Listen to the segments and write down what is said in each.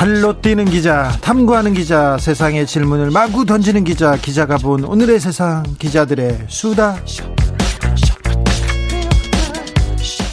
발로 뛰는 기자, 탐구하는 기자, 세상의 질문을 마구 던지는 기자, 기자가 본 오늘의 세상 기자들의 수다.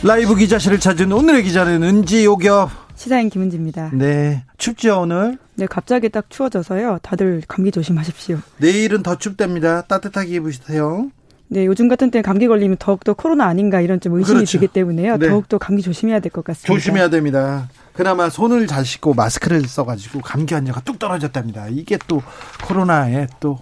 라이브 기자실을 찾은 오늘의 기자는 은지 요겹. 시사인 김은지입니다. 네. 춥죠, 오늘? 네, 갑자기 딱 추워져서요. 다들 감기 조심하십시오. 내일은 더 춥답니다. 따뜻하게 입으세요. 네, 요즘 같은 때 감기 걸리면 더욱더 코로나 아닌가 이런 좀 의심이 그렇죠. 들기 때문에요. 네. 더욱더 감기 조심해야 될 것 같습니다. 조심해야 됩니다. 그나마 손을 잘 씻고 마스크를 써가지고 감기 환자가 뚝 떨어졌답니다. 이게 또 코로나의 또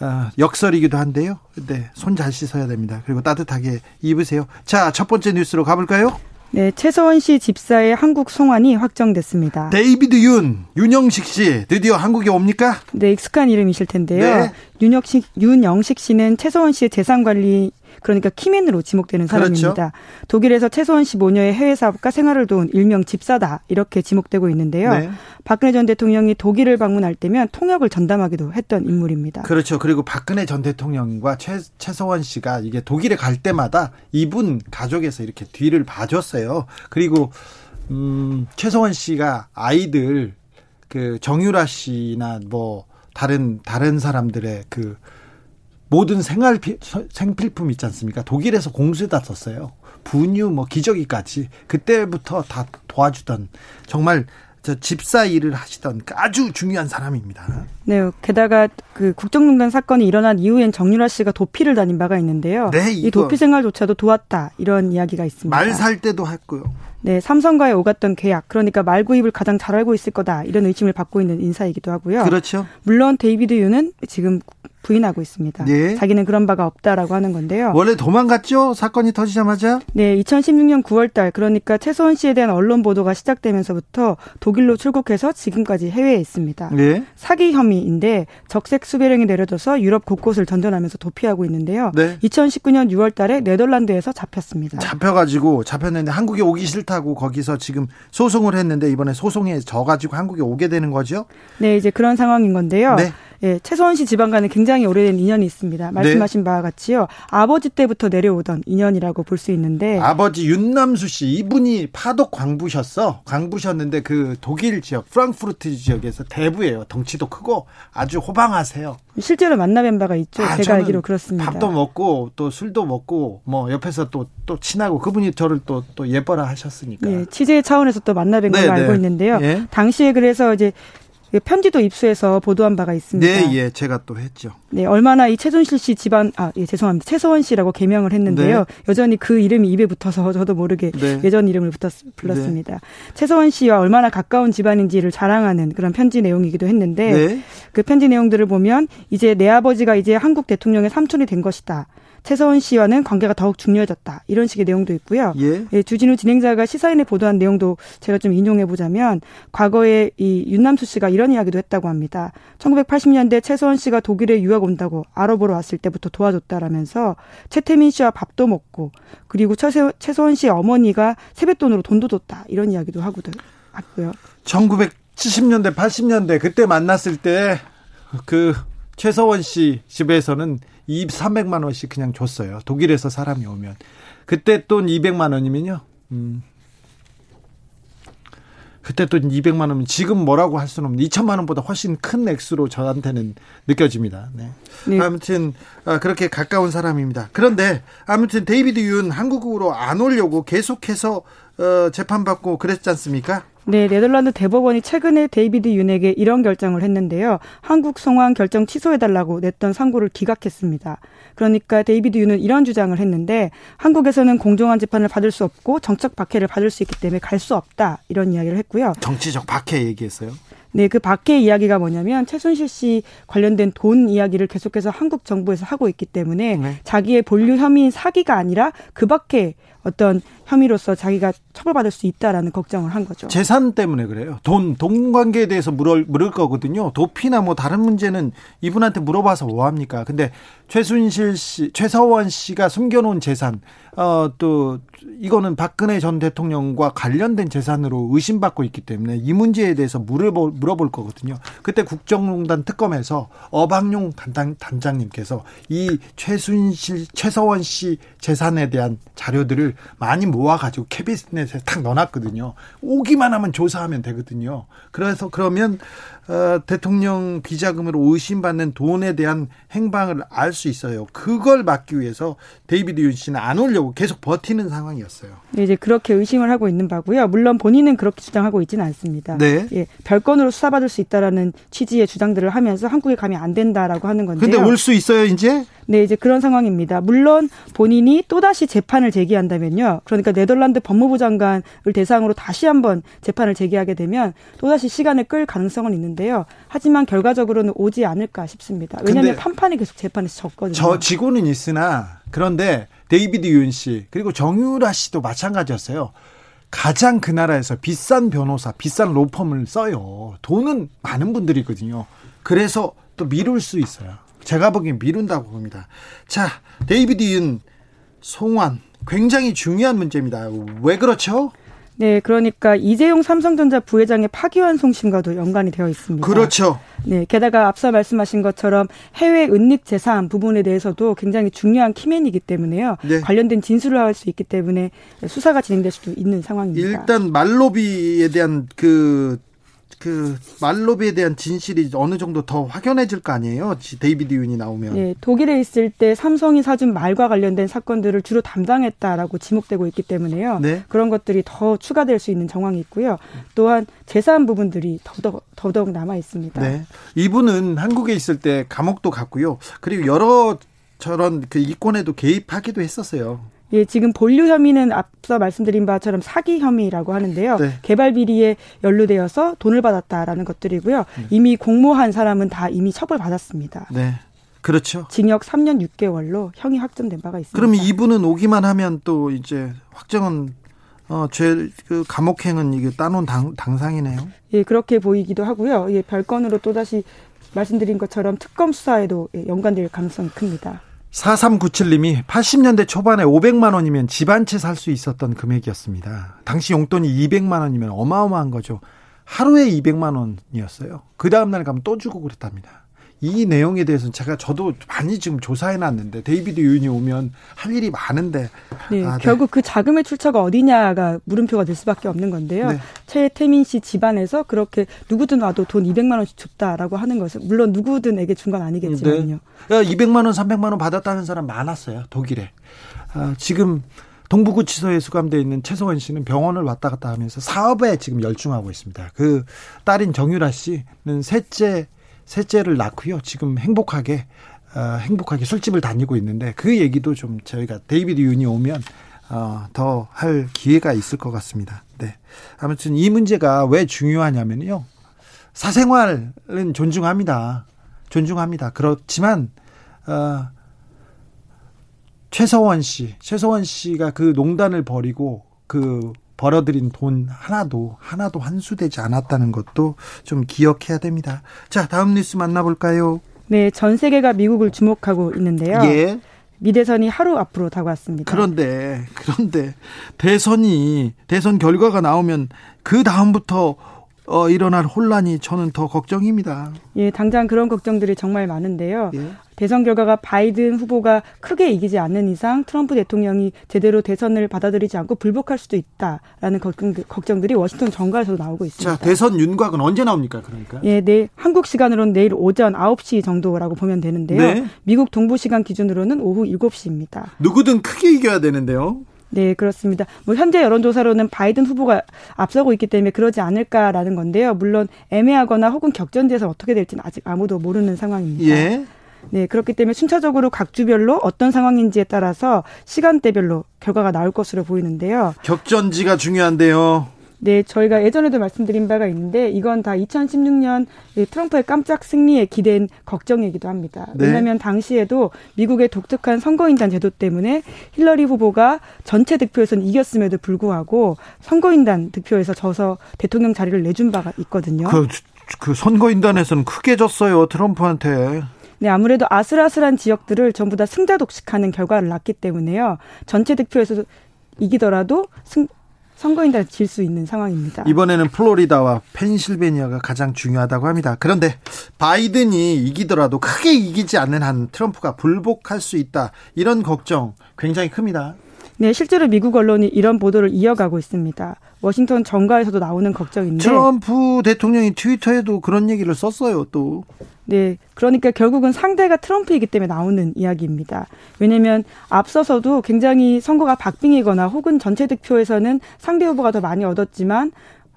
어, 역설이기도 한데요. 네, 손 잘 씻어야 됩니다. 그리고 따뜻하게 입으세요. 자, 첫 번째 뉴스로 가볼까요? 네, 최서원 씨 집사의 한국 송환이 확정됐습니다. 데이비드 윤, 윤영식 씨 드디어 한국에 옵니까? 네, 익숙한 이름이실 텐데요. 네. 윤영식, 윤영식 씨는 최서원 씨의 재산 관리 그러니까 key man으로 지목되는 그렇죠. 사람입니다. 그렇죠. 독일에서 최소한 15년의 해외 사업과 생활을 도운 일명 집사다 이렇게 지목되고 있는데요. 네. 박근혜 전 대통령이 독일을 방문할 때면 통역을 전담하기도 했던 인물입니다. 그렇죠. 그리고 박근혜 전 대통령과 최, 최서원 씨가 이게 독일에 갈 때마다 이분 가족에서 이렇게 뒤를 봐줬어요. 그리고 음, 최서원 씨가 아이들 그 정유라 씨나 뭐 다른 다른 사람들의 그 모든 생활 생필품 있지 않습니까? 독일에서 공수에다 썼어요. 분유 뭐 기저귀까지 그때부터 다 도와주던 정말 저 집사 일을 하시던 아주 중요한 사람입니다. 네, 게다가 그 국정농단 사건이 일어난 이후엔 정유라 씨가 도피를 다닌 바가 있는데요. 네, 이 도피 생활조차도 도왔다 이런 이야기가 있습니다. 말 살 때도 했고요. 네, 삼성과의 오갔던 계약, 그러니까 말 구입을 가장 잘 알고 있을 거다 이런 의심을 받고 있는 인사이기도 하고요. 그렇죠. 물론 데이비드 윤은 지금 부인하고 있습니다. 네. 자기는 그런 바가 없다라고 하는 건데요. 원래 도망갔죠? 사건이 터지자마자? 네, 2016년 9월 달 그러니까 최서원 씨에 대한 언론 보도가 시작되면서부터 독일로 출국해서 지금까지 해외에 있습니다. 네. 사기 혐의인데 적색 수배령이 내려져서 유럽 곳곳을 전전하면서 도피하고 있는데요. 네. 2019년 6월 달에 네덜란드에서 잡혔습니다. 잡혀가지고 잡혔는데 한국에 오기 싫다고 거기서 지금 소송을 했는데 이번에 소송에 져가지고 한국에 오게 되는 거죠? 네, 이제 그런 상황인 건데요. 네. 예, 최소원 씨 집안과는 굉장히 오래된 인연이 있습니다. 말씀하신 네. 바와 같이요. 아버지 때부터 내려오던 인연이라고 볼 수 있는데 아버지 윤남수 씨 이분이 파독 광부셨어. 광부셨는데 그 독일 지역 프랑크푸르트 지역에서 대부예요. 덩치도 크고 아주 호방하세요. 실제로 만나뵌 바가 있죠. 아, 제가 알기로 그렇습니다. 밥도 먹고 또 술도 먹고 뭐 옆에서 또또 친하고 그분이 저를 또또 예뻐라 하셨으니까. 네, 취재 차원에서 또 만나뵌 네, 걸로 알고 네. 있는데요. 예? 당시에 그래서 이제 그 편지도 입수해서 보도한 바가 있습니다. 네, 예, 제가 또 했죠. 네, 얼마나 이 최순실 씨 집안, 아, 예, 죄송합니다. 최서원 씨라고 개명을 했는데요. 네. 여전히 그 이름이 입에 붙어서 저도 모르게 네. 예전 이름을 붙었, 불렀습니다. 네. 최서원 씨와 얼마나 가까운 집안인지를 자랑하는 그런 편지 내용이기도 했는데 네. 그 편지 내용들을 보면 이제 내 아버지가 이제 한국 대통령의 삼촌이 된 것이다. 최서원 씨와는 관계가 더욱 중요해졌다. 이런 식의 내용도 있고요. 예. 예, 주진우 진행자가 시사인에 보도한 내용도 제가 좀 인용해 보자면 과거에 이 윤남수 씨가 이런 이야기도 했다고 합니다. 1980년대 최서원 씨가 독일에 유학 온다고 알아보러 왔을 때부터 도와줬다라면서 최태민 씨와 밥도 먹고 그리고 최세, 최서원 씨의 어머니가 세뱃돈으로 돈도 줬다. 이런 이야기도 하고도 하고요. 1970년대 80년대 그때 만났을 때 그 최서원 씨 집에서는 2, 300만 원씩 그냥 줬어요. 독일에서 사람이 오면. 그때 돈 200만 원이면요. 음. 그때 돈 200만 원이면 지금 뭐라고 할 수는 없는 2천만 원보다 훨씬 큰 액수로 저한테는 느껴집니다. 네. 네. 아무튼 아, 그렇게 가까운 사람입니다. 그런데 아무튼 데이비드 윤 한국으로 안 오려고 계속해서 어, 재판받고 그랬지 않습니까? 네, 네덜란드 대법원이 최근에 데이비드 윤에게 이런 결정을 했는데요. 한국 송환 결정 취소해달라고 냈던 상고를 기각했습니다. 그러니까 데이비드 윤은 이런 주장을 했는데 한국에서는 공정한 재판을 받을 수 없고 정적 박해를 받을 수 있기 때문에 갈 수 없다 이런 이야기를 했고요. 정치적 박해 얘기했어요? 네, 그 밖의 이야기가 뭐냐면 최순실 씨 관련된 돈 이야기를 계속해서 한국 정부에서 하고 있기 때문에 네. 자기의 본류 혐의인 사기가 아니라 그 밖에 어떤 혐의로서 자기가 처벌받을 수 있다라는 걱정을 한 거죠. 재산 때문에 그래요. 돈, 돈 관계에 대해서 물을, 물을 거거든요. 도피나 뭐 다른 문제는 이분한테 물어봐서 뭐 합니까? 근데 최순실 씨, 최서원 씨가 숨겨놓은 재산, 어, 또, 이거는 박근혜 전 대통령과 관련된 재산으로 의심받고 있기 때문에 이 문제에 대해서 물어볼, 물어볼 거거든요. 그때 국정농단 특검에서 어방용 단장, 단장님께서 이 최순실, 최서원 씨 재산에 대한 자료들을 많이 모아가지고 캐비넷에 탁 넣어놨거든요. 오기만 하면 조사하면 되거든요. 그래서 그러면 어, 대통령 비자금으로 의심받는 돈에 대한 행방을 알 수 있어요. 그걸 막기 위해서 데이비드 윤 씨는 안 오려고 계속 버티는 상황이었어요. 네, 이제 그렇게 의심을 하고 있는 바고요. 물론 본인은 그렇게 주장하고 있지는 않습니다. 네. 예, 별건으로 수사받을 수 있다라는 취지의 주장들을 하면서 한국에 가면 안 된다라고 하는 건데요. 근데 올 수 있어요, 이제? 네, 이제 그런 상황입니다. 물론 본인이 또다시 재판을 제기한다면요. 그러니까 네덜란드 법무부 장관을 대상으로 다시 한번 재판을 제기하게 되면 또다시 시간을 끌 가능성은 있는데 요. 하지만 결과적으로는 오지 않을까 싶습니다. 왜냐하면 판판이 계속 재판에서 졌거든요. 저 지고는 있으나 그런데 데이비드 윤 씨 그리고 정유라 씨도 마찬가지였어요. 가장 그 나라에서 비싼 변호사, 비싼 로펌을 써요. 돈은 많은 분들이거든요. 그래서 또 미룰 수 있어요. 제가 보기엔 미룬다고 봅니다. 자, 데이비드 윤 송환 굉장히 중요한 문제입니다. 왜 그렇죠? 네, 그러니까 이재용 삼성전자 부회장의 파기환송심과도 연관이 되어 있습니다. 그렇죠. 네, 게다가 앞서 말씀하신 것처럼 해외 은닉 재산 부분에 대해서도 굉장히 중요한 key man이기 때문에요. 네. 관련된 진술을 할 수 있기 때문에 수사가 진행될 수도 있는 상황입니다. 일단 말로비에 대한 그 그 말로비에 대한 진실이 어느 정도 더 확연해질 거 아니에요? 데이비드 윤이 나오면. 네, 독일에 있을 때 삼성이 사준 말과 관련된 사건들을 주로 담당했다라고 지목되고 있기 때문에요. 네? 그런 것들이 더 추가될 수 있는 정황이 있고요. 또한 재산 부분들이 더더욱, 더더욱 남아 있습니다. 네. 이분은 한국에 있을 때 감옥도 갔고요. 그리고 여러 저런 그 이권에도 개입하기도 했었어요. 예, 지금 본류 혐의는 앞서 말씀드린 바처럼 사기 혐의라고 하는데요. 네. 개발 비리에 연루되어서 돈을 받았다라는 것들이고요. 음. 이미 공모한 사람은 다 이미 처벌 받았습니다. 네. 그렇죠. 징역 3년 6개월로 형이 확정된 바가 있습니다. 그럼 이분은 오기만 하면 또 이제 확정은 어, 죄, 그, 감옥행은 이게 따놓은 당, 당상이네요. 예, 그렇게 보이기도 하고요. 예, 별건으로 또다시 말씀드린 것처럼 특검 수사에도 예, 연관될 가능성이 큽니다. 4397님이 80년대 초반에 500만 원이면 집 한 채 살 수 있었던 금액이었습니다. 당시 용돈이 200만 원이면 어마어마한 거죠. 하루에 200만 원이었어요. 그 다음날 가면 또 주고 그랬답니다. 이 내용에 대해서는 제가 저도 많이 지금 조사해 놨는데 데이비드 윤이 오면 할 일이 많은데 네, 아, 네. 결국 그 자금의 출처가 어디냐가 물음표가 될 수밖에 없는 건데요. 네. 최태민 씨 집안에서 그렇게 누구든 와도 돈 200만 원씩 줬다라고 하는 것은 물론 누구든에게 준 건 아니겠지만요. 네. 200만 원, 300만 원 받았다는 사람 많았어요. 독일에. 아, 지금 동부구치소에 수감되어 있는 최서원 씨는 병원을 왔다 갔다 하면서 사업에 지금 열중하고 있습니다. 그 딸인 정유라 씨는 셋째 셋째를 낳고요. 지금 행복하게 어, 행복하게 술집을 다니고 있는데 그 얘기도 좀 저희가 데이비드 윤이 오면 어, 더 할 기회가 있을 것 같습니다. 네. 아무튼 이 문제가 왜 중요하냐면요. 사생활은 존중합니다. 존중합니다. 그렇지만 어, 최서원 씨, 최서원 씨가 그 농단을 벌이고 그 벌어들인 돈 하나도 하나도 환수되지 않았다는 것도 좀 기억해야 됩니다. 자, 다음 뉴스 만나볼까요? 네, 전 세계가 미국을 주목하고 있는데요. 예. 미 대선이 하루 앞으로 다가왔습니다. 그런데 그런데 대선이 대선 결과가 나오면 그 다음부터 어, 일어날 혼란이 저는 더 걱정입니다. 예, 당장 그런 걱정들이 정말 많은데요. 예. 대선 결과가 바이든 후보가 크게 이기지 않는 이상 트럼프 대통령이 제대로 대선을 받아들이지 않고 불복할 수도 있다라는 걱정들 이 워싱턴 정가에서 나오고 있습니다. 자, 대선 윤곽은 언제 나옵니까? 그러니까? 예, 네. 한국 시간으로는 내일 오전 9시 정도라고 보면 되는데요. 네. 미국 동부 시간 기준으로는 오후 7시입니다. 누구든 크게 이겨야 되는데요. 네, 그렇습니다. 뭐 현재 여론조사로는 바이든 후보가 앞서고 있기 때문에 그러지 않을까라는 건데요. 물론 애매하거나 혹은 격전지에서 어떻게 될지는 아직 아무도 모르는 상황입니다. 예. 네, 그렇기 때문에 순차적으로 각 주별로 어떤 상황인지에 따라서 시간대별로 결과가 나올 것으로 보이는데요. 격전지가 중요한데요. 네, 저희가 예전에도 말씀드린 바가 있는데 이건 다 2016년 트럼프의 깜짝 승리에 기댄 걱정이기도 합니다. 네. 왜냐하면 당시에도 미국의 독특한 선거인단 제도 때문에 힐러리 후보가 전체 득표에서는 이겼음에도 불구하고 선거인단 득표에서 져서 대통령 자리를 내준 바가 있거든요. 그, 그 선거인단에서는 크게 졌어요 트럼프한테. 네, 아무래도 아슬아슬한 지역들을 전부 다 승자 독식하는 결과를 낳기 때문에요. 전체 득표에서 이기더라도 승, 선거인단에 질 수 있는 상황입니다. 이번에는 플로리다와 펜실베니아가 가장 중요하다고 합니다. 그런데 바이든이 이기더라도 크게 이기지 않는 한 트럼프가 불복할 수 있다. 이런 걱정 굉장히 큽니다. 네, 실제로 미국 언론이 이런 보도를 이어가고 있습니다. 워싱턴 정가에서도 나오는 걱정인데 트럼프 대통령이 트위터에도 그런 얘기를 썼어요, 또. 네. 그러니까 결국은 상대가 트럼프이기 때문에 나오는 이야기입니다. 왜냐면 앞서서도 굉장히 선거가 박빙이거나 혹은 전체 득표에서는 상대 후보가 더 많이 얻었지만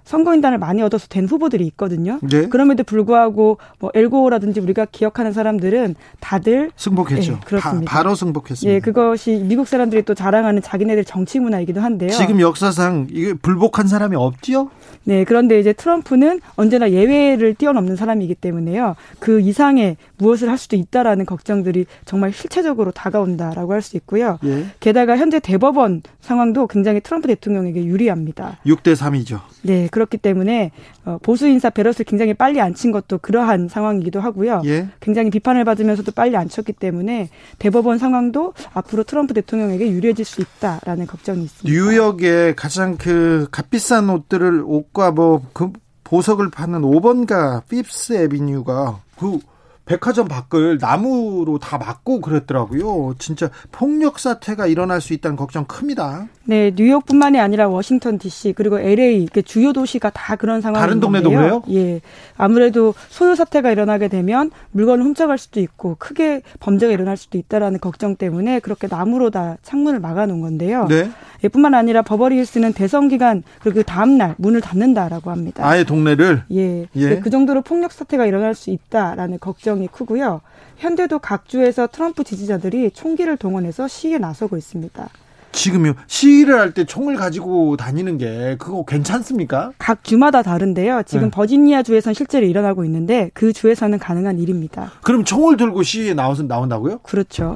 선거인단을 많이 얻어서 된 후보들이 있거든요. 네. 그럼에도 불구하고 뭐 엘고라든지 우리가 기억하는 사람들은 다들 승복했죠. 네, 그렇습니다. 바, 로 승복했습니다. 예, 그것이 미국 사람들이 또 자랑하는 자기네들 정치 문화이기도 한데요. 지금 역사상 이게 불복한 사람이 없지요? 네, 그런데 이제 트럼프는 언제나 예외를 뛰어넘는 사람이기 때문에요. 그 이상의 무엇을 할 수도 있다라는 걱정들이 정말 실체적으로 다가온다라고 할 수 있고요. 예. 게다가 현재 대법원 상황도 굉장히 트럼프 대통령에게 유리합니다. 6대 3이죠. 네, 그렇기 때문에 어, 보수 인사 베럿을 굉장히 빨리 앉힌 것도 그러한 상황이기도 하고요. 예. 굉장히 비판을 받으면서도 빨리 앉혔기 때문에 대법원 상황도 앞으로 트럼프 대통령에게 유리해질 수 있다라는 걱정이 있습니다. 뉴욕에 가장 그 값비싼 옷들을 옷과 뭐 그 보석을 파는 5번가 핍스 에비뉴가 그 백화점 밖을 나무로 다 막고 그랬더라고요. 진짜 폭력 사태가 일어날 수 있다는 걱정 큽니다. 네, 뉴욕뿐만이 아니라 워싱턴 D.C. 그리고 L.A. 주요 도시가 다 그런 상황인데요. 다른 동네도 그래요? 예, 아무래도 소요 사태가 일어나게 되면 물건을 훔쳐갈 수도 있고 크게 범죄가 일어날 수도 있다라는 걱정 때문에 그렇게 나무로 다 창문을 막아놓은 건데요. 네. 예, 뿐만 아니라 버버리 힐스는 대선 기간 그리고 그 다음 날 문을 닫는다라고 합니다. 아예 동네를 예, 예. 네, 그 정도로 폭력 사태가 일어날 수 있다라는 걱정. 걱정이 크고요. 현대도 각 주에서 트럼프 지지자들이 총기를 동원해서 시위에 나서고 있습니다. 지금요 시위를 할 때 총을 가지고 다니는 게 그거 괜찮습니까? 각 주마다 다른데요. 지금 네. 버지니아 주에선 실제로 일어나고 있는데 그 주에서는 가능한 일입니다. 그럼 총을 들고 시위에 나와서 나온다고요? 그렇죠.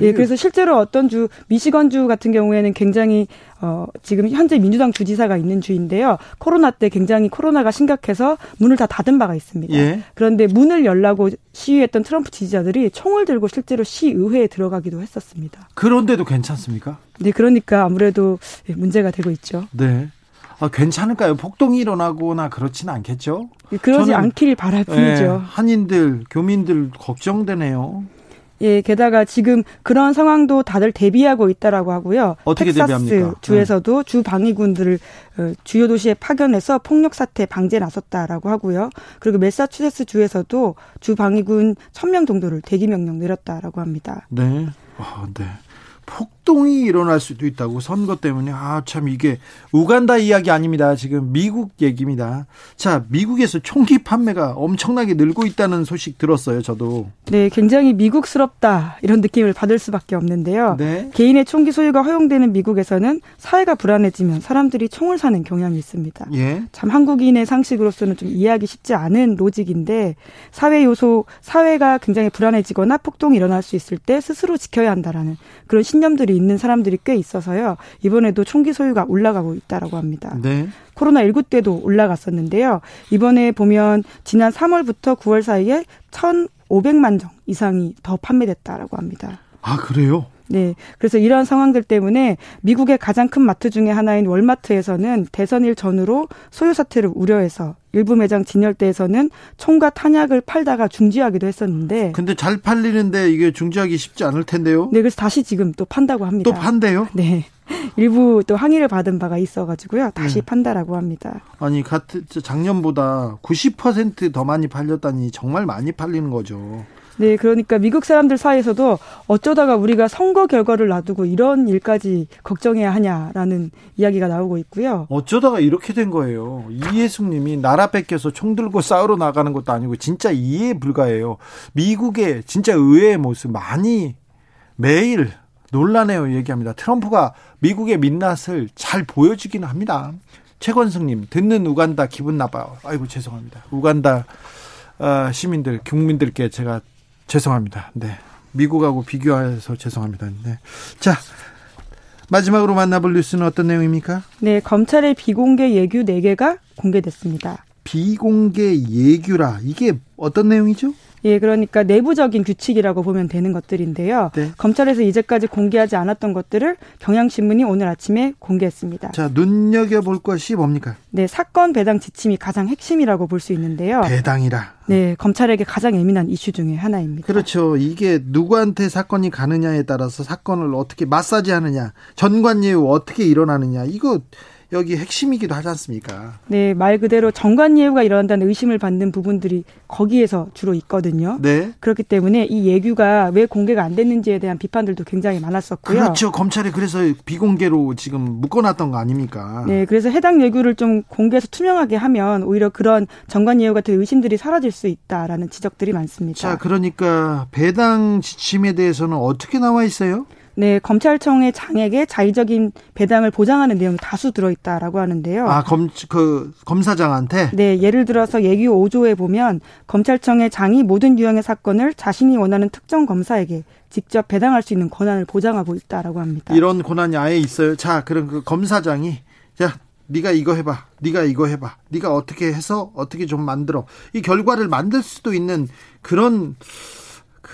예, 그래서 실제로 어떤 주 미시건주 같은 경우에는 굉장히 어 지금 현재 민주당 주지사가 있는 주인데요. 코로나 때 굉장히 코로나가 심각해서 문을 다 닫은 바가 있습니다. 예. 그런데 문을 열라고 시위했던 트럼프 지지자들이 총을 들고 실제로 시의회에 들어가기도 했었습니다. 그런데도 괜찮습니까? 네, 그러니까 아무래도 예, 문제가 되고 있죠. 네. 아, 괜찮을까요? 폭동이 일어나거나 그렇지는 않겠죠? 예, 그러지 않길 바랄 뿐이죠. 예, 한인들, 교민들 걱정되네요. 예, 게다가 지금 그런 상황도 다들 대비하고 있다라고 하고요. 어떻게 텍사스 대비합니까? 주에서도 네. 주 방위군들을 어, 주요 도시에 파견해서 폭력 사태 방지에 나섰다라고 하고요. 그리고 메사추세츠 주에서도 주 방위군 1000명 정도를 대기 명령 내렸다라고 합니다. 네. 아, 네. 폭동이 일어날 수도 있다고 선거 때문에 아 참 이게 우간다 이야기 아닙니다. 지금 미국 얘기입니다. 자, 미국에서 총기 판매가 엄청나게 늘고 있다는 소식 들었어요, 저도. 네, 굉장히 미국스럽다 이런 느낌을 받을 수밖에 없는데요. 네. 개인의 총기 소유가 허용되는 미국에서는 사회가 불안해지면 사람들이 총을 사는 경향이 있습니다. 예. 참 한국인의 상식으로서는 좀 이해하기 쉽지 않은 로직인데 사회 요소 사회가 굉장히 불안해지거나 폭동이 일어날 수 있을 때 스스로 지켜야 한다라는 그런 신 념들이 있는 사람들이 꽤 있어서요. 이번에도 총기 소유가 올라가고 있다라고 합니다. 네. 코로나 19 때도 올라갔었는데요. 이번에 보면 지난 3월부터 9월 사이에 1,500만 정 이상이 더 판매됐다라고 합니다. 아, 그래요? 네. 그래서 이러한 상황들 때문에 미국의 가장 큰 마트 중의 하나인 월마트에서는 대선일 전후로 소유 사태를 우려해서 일부 매장 진열대에서는 총과 탄약을 팔다가 중지하기도 했었는데. 근데 잘 팔리는데 이게 중지하기 쉽지 않을 텐데요. 네, 그래서 다시 지금 또 판다고 합니다. 또 판대요? 네. 일부 또 항의를 받은 바가 있어가지고요. 다시 네. 판다라고 합니다. 아니, 같은 작년보다 90%더 많이 팔렸다니 정말 많이 팔리는 거죠. 네, 그러니까 미국 사람들 사이에서도 어쩌다가 우리가 선거 결과를 놔두고 이런 일까지 걱정해야 하냐라는 이야기가 나오고 있고요. 어쩌다가 이렇게 된 거예요. 이해숙 님이 나라 뺏겨서 총 들고 싸우러 나가는 것도 아니고 진짜 이해 불가해요. 미국의 진짜 의외의 모습 많이 매일 논란해요 얘기합니다. 트럼프가 미국의 민낯을 잘 보여주기는 합니다. 최건승님 듣는 우간다 기분 나빠요. 아이고 죄송합니다. 우간다 어, 시민들 국민들께 제가 죄송합니다. 네. 미국하고 비교해서 죄송합니다. 네. 자, 마지막으로 만나볼 뉴스는 어떤 내용입니까? 네, 검찰의 비공개 예규 4개가 공개됐습니다. 비공개 예규라 이게 어떤 내용이죠? 예, 그러니까 내부적인 규칙이라고 보면 되는 것들인데요. 네. 검찰에서 이제까지 공개하지 않았던 것들을 경향신문이 오늘 아침에 공개했습니다. 자, 눈여겨볼 것이 뭡니까? 네, 사건 배당 지침이 가장 핵심이라고 볼 수 있는데요. 배당이라. 네, 검찰에게 가장 예민한 이슈 중의 하나입니다. 그렇죠. 이게 누구한테 사건이 가느냐에 따라서 사건을 어떻게 마사지하느냐, 전관예우 어떻게 일어나느냐, 이거 여기 핵심이기도 하지 않습니까? 네, 말 그대로 정관 예우가 일어난다는 의심을 받는 부분들이 거기에서 주로 있거든요. 네. 그렇기 때문에 이 예규가 왜 공개가 안 됐는지에 대한 비판들도 굉장히 많았었고요. 그렇죠. 검찰이 그래서 비공개로 지금 묶어놨던 거 아닙니까? 네, 그래서 해당 예규를 좀 공개해서 투명하게 하면 오히려 그런 정관 예우 같은 의심들이 사라질 수 있다라는 지적들이 많습니다. 자, 그러니까 배당 지침에 대해서는 어떻게 나와 있어요? 네, 검찰청의 장에게 자의적인 배당을 보장하는 내용이 다수 들어있다라고 하는데요. 아, 검, 그, 검사장한테? 네, 예를 들어서 예규 5조에 보면 검찰청의 장이 모든 유형의 사건을 자신이 원하는 특정 검사에게 직접 배당할 수 있는 권한을 보장하고 있다라고 합니다. 이런 권한이 아예 있어요. 자, 그럼 그 검사장이, 자, 네가 이거 해봐. 네가 이거 해봐. 네가 어떻게 해서 어떻게 좀 만들어. 이 결과를 만들 수도 있는 그런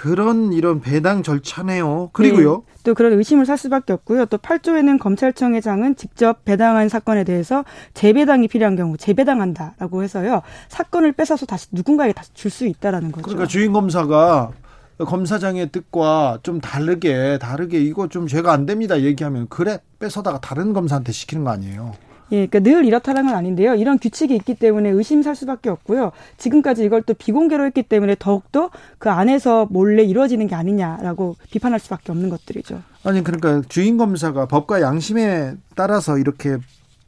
그런 이런 배당 절차네요. 그리고요. 네, 또 그런 의심을 살 수밖에 없고요. 또 8조에는 검찰청의장은 직접 배당한 사건에 대해서 재배당이 필요한 경우 재배당한다라고 해서요. 사건을 뺏어서 다시 누군가에게 다시 줄 수 있다라는 거죠. 그러니까 주인 검사가 검사장의 뜻과 좀 다르게 다르게 이거 좀 죄가 안 됩니다 얘기하면 그래 뺏어다가 다른 검사한테 시키는 거 아니에요. 예, 그러니까 늘 이렇다는 건 아닌데요. 이런 규칙이 있기 때문에 의심살 수밖에 없고요. 지금까지 이걸 또 비공개로 했기 때문에 더욱더 그 안에서 몰래 이루어지는 게 아니냐라고 비판할 수밖에 없는 것들이죠. 아니 그러니까 주인 검사가 법과 양심에 따라서 이렇게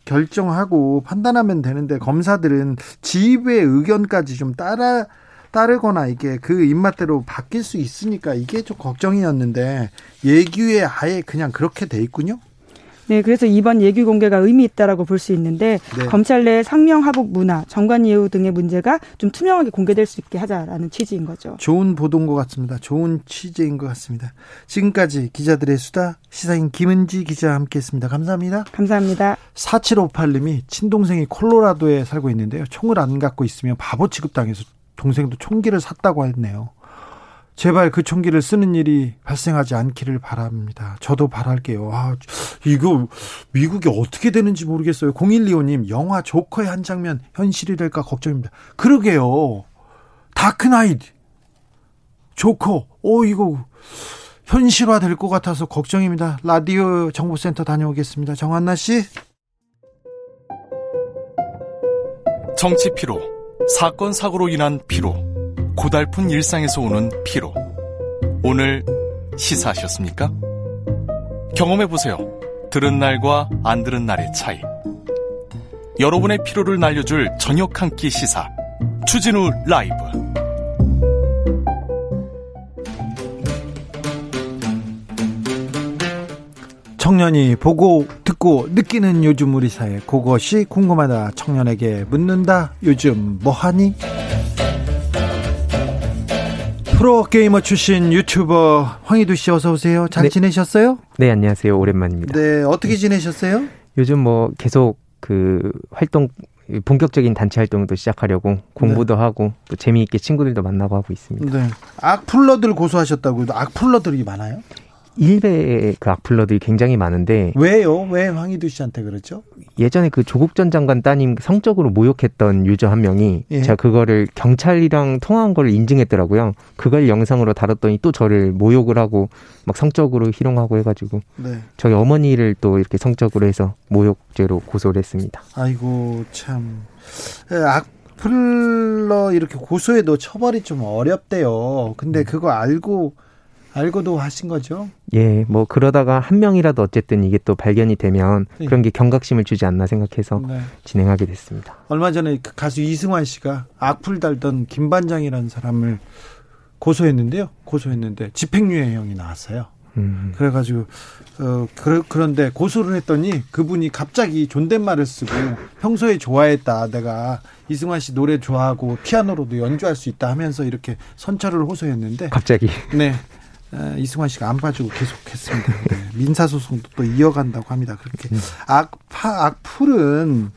결정하고 판단하면 되는데 검사들은 지휘부의 의견까지 좀 따라 따르거나 이게 그 입맛대로 바뀔 수 있으니까 이게 좀 걱정이었는데 예규에 아예 그냥 그렇게 돼 있군요. 네, 그래서 이번 예규 공개가 의미 있다라고 볼 수 있는데 네. 검찰 내 상명 하복 문화, 정관 예우 등의 문제가 좀 투명하게 공개될 수 있게 하자라는 취지인 거죠. 좋은 보도인 것 같습니다. 좋은 취지인 것 같습니다. 지금까지 기자들의 수다 시사인 김은지 기자와 함께했습니다. 감사합니다. 감사합니다. 4758님이 친동생이 콜로라도에 살고 있는데요. 총을 안 갖고 있으면 바보 취급당해서 동생도 총기를 샀다고 했네요. 제발 그 총기를 쓰는 일이 발생하지 않기를 바랍니다. 저도 바랄게요. 아, 이거 미국이 어떻게 되는지 모르겠어요. 0125님, 영화 조커의 한 장면 현실이 될까 걱정입니다. 그러게요. 다크나이트, 조커, 오, 이거 현실화 될 것 같아서 걱정입니다. 라디오 정보센터 다녀오겠습니다. 정한나 씨. 정치 피로, 사건 사고로 인한 피로. 고달픈 일상에서 오는 피로. 오늘 시사하셨습니까? 경험해보세요. 들은 날과 안 들은 날의 차이. 여러분의 피로를 날려줄 저녁 한 끼 시사. 추진우 라이브. 청년이 보고 듣고 느끼는 요즘 우리 사회 그것이 궁금하다 청년에게 묻는다 요즘 뭐하니? 프로게이머 출신 유튜버 황희두 씨 어서 오세요. 잘 네. 지내셨어요? 네, 안녕하세요. 오랜만입니다. 네, 어떻게 지내셨어요? 요즘 뭐 계속 그 활동 본격적인 단체 활동도 시작하려고 공부도 네. 하고 또 재미있게 친구들도 만나고 하고 있습니다. 네. 악플러들 고소하셨다고 악플러들이 많아요? 일베의 그 악플러들이 굉장히 많은데 왜요? 왜 황희두 씨한테 그렇죠? 예전에 그 조국 전 장관 따님 성적으로 모욕했던 유저 한 명이 예. 제가 그거를 경찰이랑 통화한 걸 인증했더라고요. 그걸 영상으로 다뤘더니 또 저를 모욕을 하고 막 성적으로 희롱하고 해가지고 네. 저희 어머니를 또 이렇게 성적으로 해서 모욕죄로 고소를 했습니다. 아이고 참 예, 악플러 이렇게 고소해도 처벌이 좀 어렵대요. 근데 음. 그거 알고 알고도 하신 거죠? 예, 뭐 그러다가 한 명이라도 어쨌든 이게 또 발견이 되면 네. 그런 게 경각심을 주지 않나 생각해서 네. 진행하게 됐습니다. 얼마 전에 그 가수 이승환 씨가 악플 달던 김반장이라는 사람을 고소했는데요. 고소했는데 집행유예형이 나왔어요. 음. 그래가지고 어 그, 그런데 고소를 했더니 그분이 갑자기 존댓말을 쓰고 평소에 좋아했다 내가 이승환 씨 노래 좋아하고 피아노로도 연주할 수 있다 하면서 이렇게 선처를 호소했는데 갑자기 네 이승환 씨가 안 봐주고 계속했습니다. 네, 민사 소송도 또 이어간다고 합니다. 그렇게 음. 악파 악플은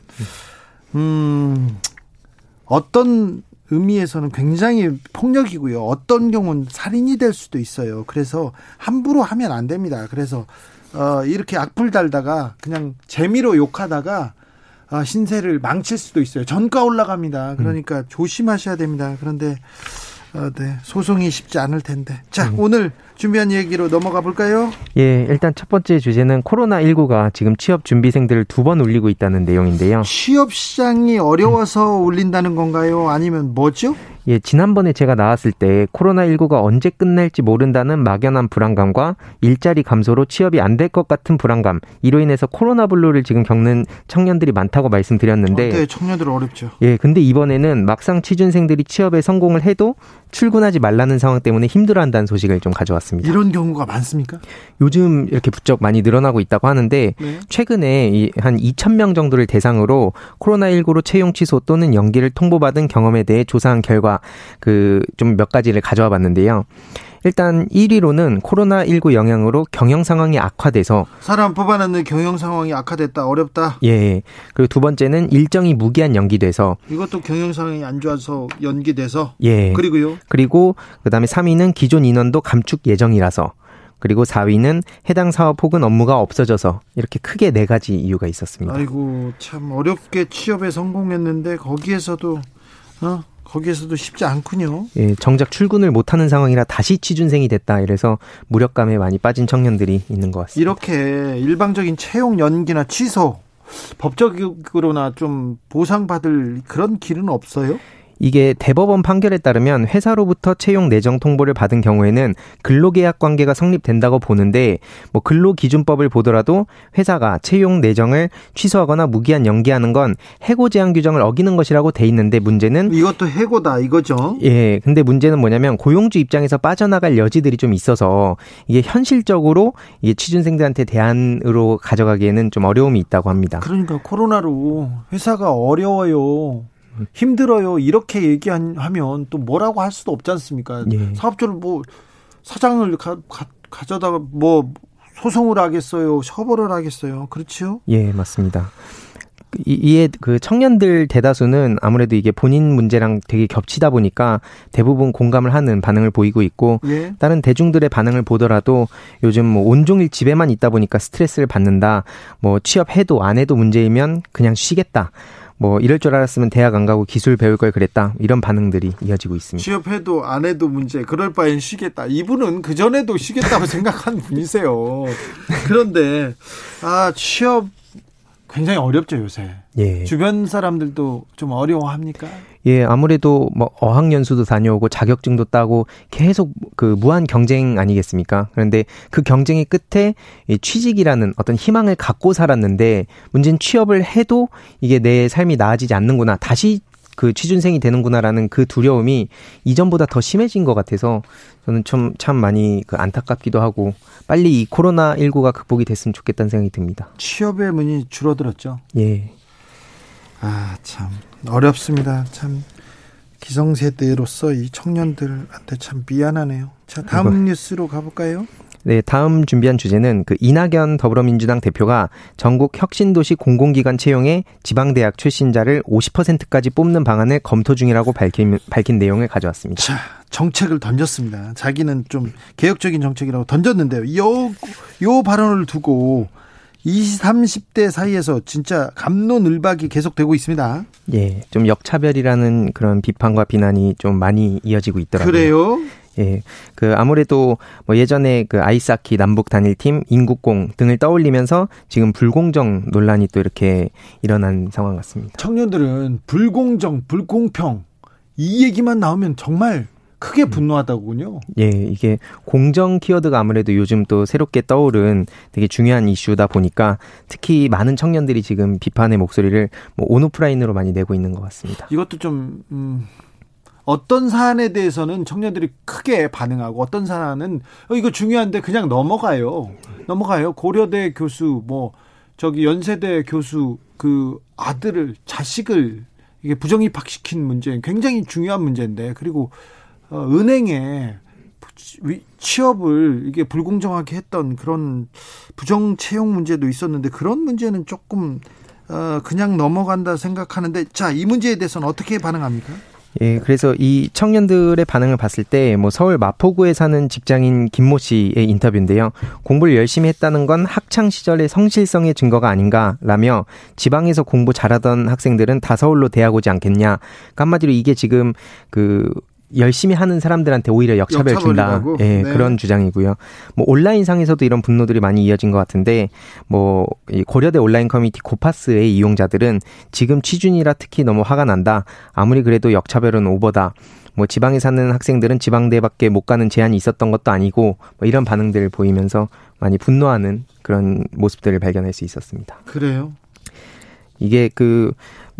음 어떤 의미에서는 굉장히 폭력이고요. 어떤 경우는 살인이 될 수도 있어요. 그래서 함부로 하면 안 됩니다. 그래서 어, 이렇게 악플 달다가 그냥 재미로 욕하다가 어, 신세를 망칠 수도 있어요. 전가 올라갑니다. 그러니까 음. 조심하셔야 됩니다. 그런데 어, 네. 소송이 쉽지 않을 텐데. 자, 음. 오늘 준비한 얘기로 넘어가 볼까요? 예, 일단 첫 번째 주제는 코로나19가 지금 취업 준비생들을 두 번 울리고 있다는 내용인데요. 취업 시장이 어려워서 음. 울린다는 건가요? 아니면 뭐죠? 예, 지난번에 제가 나왔을 때 코로나19가 언제 끝날지 모른다는 막연한 불안감과 일자리 감소로 취업이 안 될 것 같은 불안감, 이로 인해서 코로나 블루를 지금 겪는 청년들이 많다고 말씀드렸는데. 네, 청년들 어렵죠. 예, 근데 이번에는 막상 취준생들이 취업에 성공을 해도 출근하지 말라는 상황 때문에 힘들어한다는 소식을 좀 가져왔습니다. 이런 경우가 많습니까? 요즘 이렇게 부쩍 많이 늘어나고 있다고 하는데 네. 최근에 한 2천 명 정도를 대상으로 코로나19로 채용 취소 또는 연기를 통보받은 경험에 대해 조사한 결과 그 좀 몇 가지를 가져와 봤는데요. 일단 1위로는 코로나19 영향으로 경영 상황이 악화돼서 사람 뽑아놨는 경영 상황이 악화됐다 어렵다. 예. 그리고 두 번째는 일정이 무기한 연기돼서 이것도 경영 상황이 안 좋아서 연기돼서 예. 그리고요. 그리고 그다음에 3위는 기존 인원도 감축 예정이라서 그리고 4위는 해당 사업 혹은 업무가 없어져서 이렇게 크게 네 가지 이유가 있었습니다. 아이고 참 어렵게 취업에 성공했는데 거기에서도 어? 거기에서도 쉽지 않군요. 예, 정작 출근을 못하는 상황이라 다시 취준생이 됐다. 이래서 무력감에 많이 빠진 청년들이 있는 것 같습니다. 이렇게 일방적인 채용 연기나 취소 법적으로나 좀 보상받을 그런 길은 없어요? 이게 대법원 판결에 따르면 회사로부터 채용 내정 통보를 받은 경우에는 근로계약 관계가 성립된다고 보는데 뭐 근로기준법을 보더라도 회사가 채용 내정을 취소하거나 무기한 연기하는 건 해고 제한 규정을 어기는 것이라고 돼 있는데 문제는 이것도 해고다 이거죠. 예. 근데 문제는 뭐냐면 고용주 입장에서 빠져나갈 여지들이 좀 있어서 이게 현실적으로 이게 취준생들한테 대안으로 가져가기에는 좀 어려움이 있다고 합니다. 그러니까 코로나로 회사가 어려워요. 힘들어요. 이렇게 얘기하면 또 뭐라고 할 수도 없지 않습니까? 예. 사업주를 뭐 사장을 가, 가, 가져다가 뭐 소송을 하겠어요. 처벌을 하겠어요. 그렇죠? 예, 맞습니다. 이에 그 청년들 대다수는 아무래도 이게 본인 문제랑 되게 겹치다 보니까 대부분 공감을 하는 반응을 보이고 있고 예. 다른 대중들의 반응을 보더라도 요즘 뭐 온종일 집에만 있다 보니까 스트레스를 받는다. 뭐 취업해도 안 해도 문제이면 그냥 쉬겠다. 뭐 이럴 줄 알았으면 대학 안 가고 기술 배울 걸 그랬다 이런 반응들이 이어지고 있습니다. 취업해도 안 해도 문제 그럴 바엔 쉬겠다. 이분은 그 전에도 쉬겠다고 생각한 분이세요. 그런데 아 취업 굉장히 어렵죠 요새. 예. 주변 사람들도 좀 어려워합니까? 예, 아무래도 뭐 어학연수도 다녀오고 자격증도 따고 계속 그 무한 경쟁 아니겠습니까? 그런데 그 경쟁의 끝에 이 취직이라는 어떤 희망을 갖고 살았는데 문제는 취업을 해도 이게 내 삶이 나아지지 않는구나. 다시 그 취준생이 되는구나라는 그 두려움이 이전보다 더 심해진 것 같아서 저는 좀참 많이 그 안타깝기도 하고 빨리 이 코로나 19가 극복이 됐으면 좋겠다는 생각이 듭니다. 취업의 문이 줄어들었죠. 예. 아 참 어렵습니다. 참 기성세대로서 이 청년들한테 참 미안하네요. 자 다음 뉴스로 가볼까요? 네, 다음 준비한 주제는 그 이낙연 더불어민주당 대표가 전국 혁신도시 공공기관 채용에 지방대학 출신자를 50%까지 뽑는 방안을 검토 중이라고 밝힌, 밝힌 내용을 가져왔습니다. 자, 정책을 던졌습니다. 자기는 좀 개혁적인 정책이라고 던졌는데요. 요, 요 발언을 두고 20, 30대 사이에서 진짜 감론을박이 계속되고 있습니다. 예, 좀 역차별이라는 그런 비판과 비난이 좀 많이 이어지고 있더라고요. 그래요? 예. 그 아무래도 뭐 예전에 그 아이스하키 남북 단일팀 인국공 등을 떠올리면서 지금 불공정 논란이 또 이렇게 일어난 상황 같습니다. 청년들은 불공정, 불공평 이 얘기만 나오면 정말 크게 음. 분노하다군요. 예, 이게 공정 키워드가 아무래도 요즘 또 새롭게 떠오른 되게 중요한 이슈다 보니까 특히 많은 청년들이 지금 비판의 목소리를 뭐 온오프라인으로 많이 내고 있는 것 같습니다. 이것도 좀 음, 어떤 사안에 대해서는 청년들이 크게 반응하고 어떤 사안은 어, 이거 중요한데 그냥 넘어가요. 넘어가요. 고려대 교수 뭐 저기 연세대 교수 그 아들을 자식을 이게 부정 입학시킨 문제 굉장히 중요한 문제인데 그리고 어, 은행에 취업을 이게 불공정하게 했던 그런 부정 채용 문제도 있었는데 그런 문제는 조금 어, 그냥 넘어간다 생각하는데 자 이 문제에 대해서는 어떻게 반응합니까? 예, 그래서 이 청년들의 반응을 봤을 때, 뭐, 서울 마포구에 사는 직장인 김모 씨의 인터뷰인데요. 공부를 열심히 했다는 건 학창시절의 성실성의 증거가 아닌가라며, 지방에서 공부 잘하던 학생들은 다 서울로 대학 오지 않겠냐. 그러니까 한마디로 이게 지금 그 열심히 하는 사람들한테 오히려 역차별 준다. 예, 네. 그런 주장이고요. 뭐 온라인 상에서도 이런 분노들이 많이 이어진 것 같은데 뭐이 고려대 온라인 커뮤니티 고파스의 이용자들은 지금 취준이라 특히 너무 화가 난다. 아무리 그래도 역차별은 오버다. 뭐 지방에 사는 학생들은 지방대밖에 못 가는 제한이 있었던 것도 아니고 뭐 이런 반응들을 보이면서 많이 분노하는 그런 모습들을 발견할 수 있었습니다. 그래요? 이게 그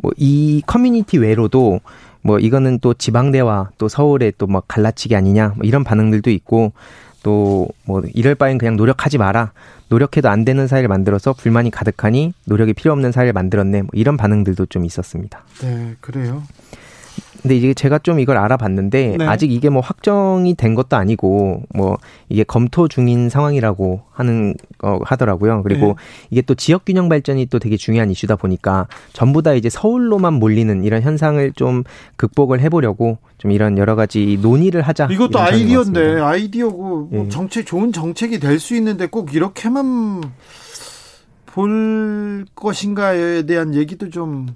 뭐 이 커뮤니티 외로도 뭐 이거는 또 지방대와 또 서울의 또뭐 갈라치기 아니냐 뭐 이런 반응들도 있고 또 뭐 이럴 바엔 그냥 노력하지 마라. 노력해도 안 되는 사회를 만들어서 불만이 가득하니 노력이 필요 없는 사회를 만들었네. 뭐 이런 반응들도 좀 있었습니다. 네, 그래요. 근데 이게 제가 좀 이걸 알아봤는데 네. 아직 이게 뭐 확정이 된 것도 아니고 뭐 이게 검토 중인 상황이라고 하는 어 하더라고요. 그리고 네. 이게 또 지역 균형 발전이 또 되게 중요한 이슈다 보니까 전부 다 이제 서울로만 몰리는 이런 현상을 좀 극복을 해보려고 좀 이런 여러 가지 논의를 하자. 이것도 아이디어인데 아이디어고 뭐 예. 정책 좋은 정책이 될 수 있는데 꼭 이렇게만 볼 것인가에 대한 얘기도 좀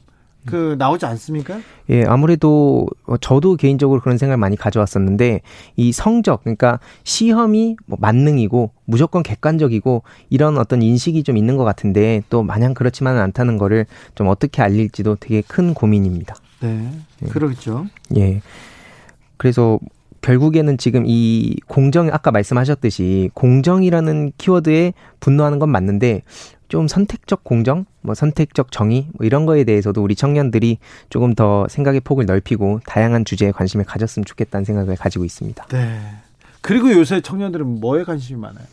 그 나오지 않습니까? 예, 아무래도 저도 개인적으로 그런 생각을 많이 가져왔었는데 이 성적 그러니까 시험이 뭐 만능이고 무조건 객관적이고 이런 어떤 인식이 좀 있는 것 같은데 또 마냥 그렇지만은 않다는 거를 좀 어떻게 알릴지도 되게 큰 고민입니다. 네, 예. 그렇죠. 예. 그래서 결국에는 지금 이 공정 아까 말씀하셨듯이 공정이라는 키워드에 분노하는 건 맞는데 좀 선택적 공정, 뭐 선택적 정의 뭐 이런 거에 대해서도 우리 청년들이 조금 더 생각의 폭을 넓히고 다양한 주제에 관심을 가졌으면 좋겠다는 생각을 가지고 있습니다. 네. 그리고 요새 청년들은 뭐에 관심이 많아요?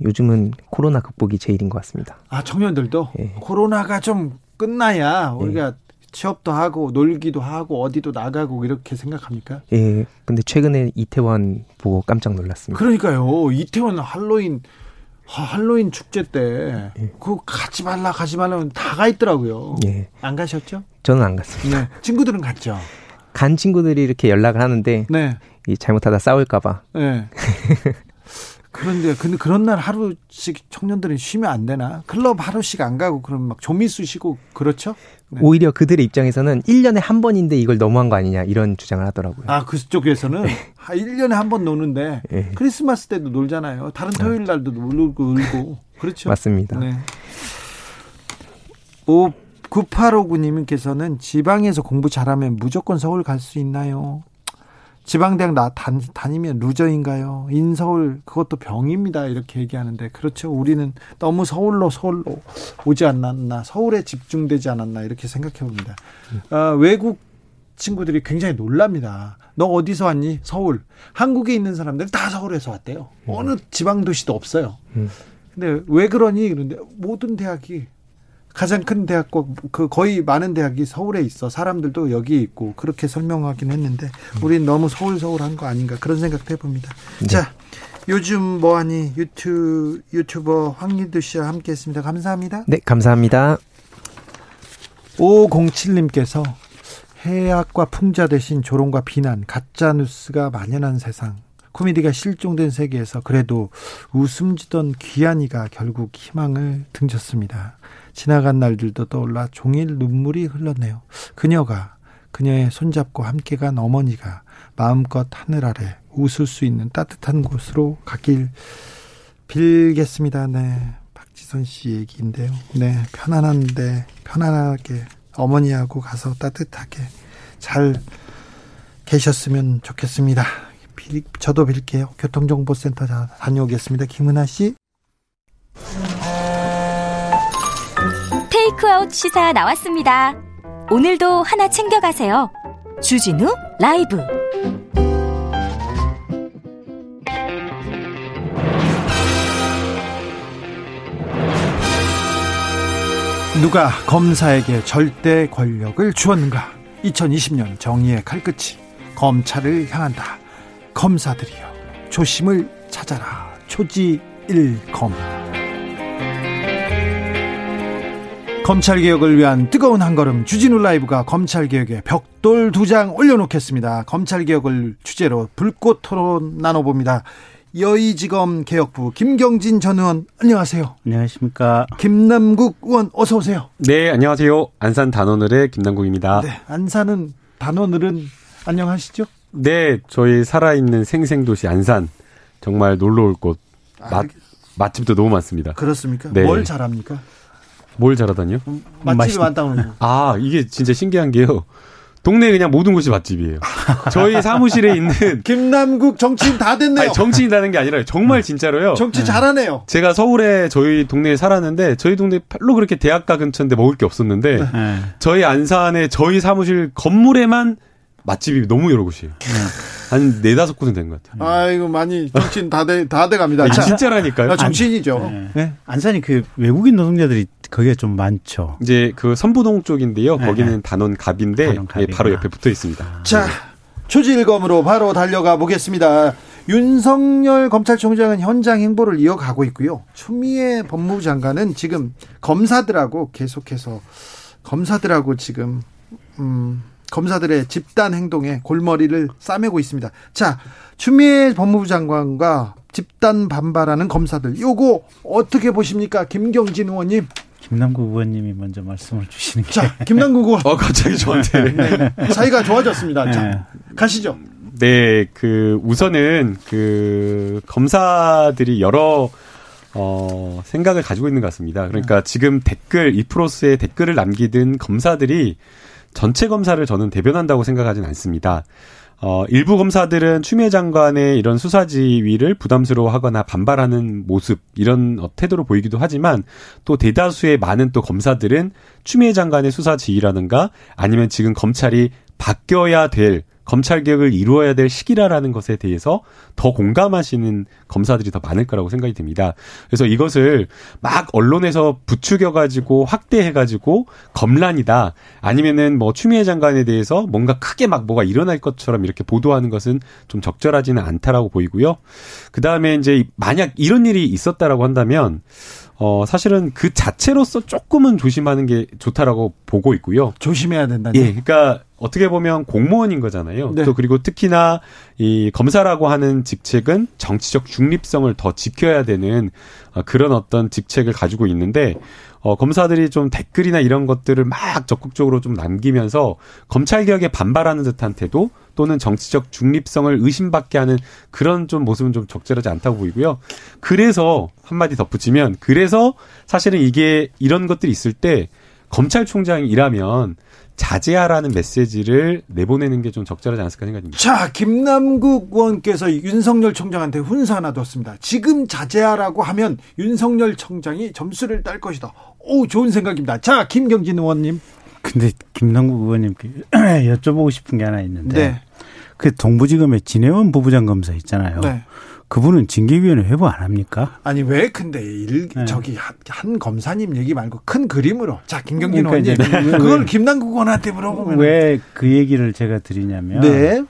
요즘은 코로나 극복이 제일인 것 같습니다. 아 청년들도 네. 코로나가 좀 끝나야 우리가 네. 취업도 하고 놀기도 하고 어디도 나가고 이렇게 생각합니까? 예. 근데 최근에 이태원 보고 깜짝 놀랐습니다. 그러니까요. 이태원 할로윈 할로윈 축제 때 예. 그거 가지 말라 가지 말라면 다 가 있더라고요. 예. 안 가셨죠? 저는 안 갔습니다. 네. 친구들은 갔죠. 간 친구들이 이렇게 연락을 하는데 네. 이 잘못하다 싸울까봐. 네. 그런데 근데 그런 날 하루씩 청년들은 쉬면 안 되나? 클럽 하루씩 안 가고 그럼 막 조미 쑤시고 그렇죠? 네. 오히려 그들의 입장에서는 1년에 한 번인데 이걸 너무한 거 아니냐 이런 주장을 하더라고요. 아, 그쪽에서는 네. 1년에 한 번 노는데 네. 크리스마스 때도 놀잖아요. 다른 아. 토요일 날도 놀고 놀고. 그렇죠? 맞습니다. 네. 오 9859님께서는 지방에서 공부 잘하면 무조건 서울 갈 수 있나요? 지방대학 나 단, 다니면 루저인가요? 인서울 그것도 병입니다. 이렇게 얘기하는데 그렇죠. 우리는 너무 서울로 서울로 오지 않았나 서울에 집중되지 않았나 이렇게 생각해 봅니다. 어, 외국 친구들이 굉장히 놀랍니다. 너 어디서 왔니? 서울. 한국에 있는 사람들 다 서울에서 왔대요. 어느 지방 도시도 없어요. 음. 근데 왜 그러니? 그런데 모든 대학이 가장 큰 대학과 그 거의 많은 대학이 서울에 있어 사람들도 여기에 있고 그렇게 설명하긴 했는데 우린 너무 서울 서울한 거 아닌가 그런 생각도 해봅니다. 네. 자 요즘 뭐하니 유튜 유튜버 황희두 씨와 함께했습니다. 감사합니다. 네 감사합니다. 507님께서 해악과 풍자 대신 조롱과 비난 가짜 뉴스가 만연한 세상 코미디가 실종된 세계에서 그래도 웃음 지던 귀한이가 결국 희망을 등졌습니다. 지나간 날들도 떠올라 종일 눈물이 흘렀네요. 그녀가 그녀의 손잡고 함께 간 어머니가 마음껏 하늘 아래 웃을 수 있는 따뜻한 곳으로 가길 빌겠습니다. 네. 박지선 씨 얘기인데요. 네. 편안한데 편안하게 어머니하고 가서 따뜻하게 잘 계셨으면 좋겠습니다. 저도 빌게요. 교통정보센터 다녀오겠습니다. 김은아 씨. 테이크아웃 시사 나왔습니다. 오늘도 하나 챙겨가세요. 주진우 라이브. 누가 검사에게 절대 권력을 주었는가? 2020년 정의의 칼끝이 검찰을 향한다. 검사들이여 조심을 찾아라. 초지일검. 검찰개혁을 위한 뜨거운 한걸음 주진우 라이브가 검찰개혁에 벽돌 두 장 올려놓겠습니다. 검찰개혁을 주제로 불꽃 토론 나눠봅니다. 여의지검 개혁부 김경진 전 의원 안녕하세요. 안녕하십니까. 김남국 의원 어서 오세요. 네, 안녕하세요. 안산 단원을의 김남국입니다. 네, 안산은 단원을은 안녕하시죠? 네, 저희 살아있는 생생도시 안산 정말 놀러 올 곳. 아, 맛, 맛집도 너무 많습니다. 그렇습니까? 네. 뭘 잘합니까? 뭘 잘하다니요? 음, 맛집이 많다고. 아, 이게 진짜 신기한 게요. 동네 그냥 모든 곳이 맛집이에요. 저희 사무실에 있는 김남국 정치인 다 됐네요. 아니, 정치인다는 게 아니라 정말 진짜로요. 정치 잘하네요. 제가 서울에 저희 동네에 살았는데 저희 동네 별로 그렇게 대학가 근처인데 먹을 게 없었는데 네. 저희 안산에 저희 사무실 건물에만 맛집이 너무 여러 곳이에요. 네. 한 네다섯 곳은 된 것 같아요. 아이고, 많이 정치인 다 돼, 다 돼 갑니다. 진짜라니까요. 아, 정치인이죠. 네. 네. 안산이 그 외국인 노동자들이 거기에 좀 많죠. 이제 그 선부동 쪽인데요. 네. 거기는 단원 갑인데 단원 예, 바로 옆에 붙어 있습니다. 자, 초지일검으로 바로 달려가 보겠습니다. 윤석열 검찰총장은 현장 행보를 이어가고 있고요. 추미애 법무부 장관은 지금 검사들하고 계속해서 검사들하고 지금 음 검사들의 집단 행동에 골머리를 싸매고 있습니다. 자, 추미애 법무부 장관과 집단 반발하는 검사들, 요거 어떻게 보십니까? 김경진 의원님. 김남국 의원님이 먼저 말씀을 주시는 게. 자, 김남국 의원. 어, 갑자기 저한테. 네. 사이가 좋아졌습니다. 자, 네. 가시죠. 네, 그, 우선은 그, 검사들이 여러 어, 생각을 가지고 있는 것 같습니다. 그러니까 네. 지금 댓글, 이프로스에 댓글을 남기든 검사들이 전체 검사를 저는 대변한다고 생각하진 않습니다. 어, 일부 검사들은 추미애 장관의 이런 수사 지위를 부담스러워하거나 반발하는 모습 이런 태도로 보이기도 하지만 또 대다수의 많은 또 검사들은 추미애 장관의 수사 지위라든가 아니면 지금 검찰이 바뀌어야 될 검찰 개혁을 이루어야 될 시기라라는 것에 대해서 더 공감하시는 검사들이 더 많을 거라고 생각이 듭니다. 그래서 이것을 막 언론에서 부추겨 가지고 확대해 가지고 검란이다 아니면은 뭐 추미애 장관에 대해서 뭔가 크게 막 뭐가 일어날 것처럼 이렇게 보도하는 것은 좀 적절하지는 않다라고 보이고요. 그다음에 이제 만약 이런 일이 있었다라고 한다면 어, 사실은 그 자체로서 조금은 조심하는 게 좋다라고 보고 있고요. 조심해야 된다. 예, 그러니까 어떻게 보면 공무원인 거잖아요. 네. 또 그리고 특히나 이 검사라고 하는 직책은 정치적 중립성을 더 지켜야 되는 어, 그런 어떤 직책을 가지고 있는데 어, 검사들이 좀 댓글이나 이런 것들을 막 적극적으로 좀 남기면서 검찰 개혁에 반발하는 듯한 태도 또는 정치적 중립성을 의심받게 하는 그런 좀 모습은 좀 적절하지 않다고 보이고요. 그래서 한마디 덧붙이면 그래서 사실은 이게 이런 것들이 있을 때 검찰총장이라면 자제하라는 메시지를 내보내는 게 좀 적절하지 않을까 생각입니다. 자, 김남국 의원께서 윤석열 총장한테 훈사 하나 뒀습니다. 지금 자제하라고 하면 윤석열 총장이 점수를 딸 것이다. 오, 좋은 생각입니다. 자, 김경진 의원님. 근데 김남국 의원님께 여쭤보고 싶은 게 하나 있는데. 네. 그 동부지검의 진해원 부부장 검사 있잖아요. 네. 그분은 징계위원회 회부 안 합니까? 아니 왜 근데 일 네. 저기 한, 검사님 얘기 말고 큰 그림으로 자 김경진 그러니까 의원님 그걸 김남국 의원한테 물어보면 왜 그 얘기를 제가 드리냐면 네.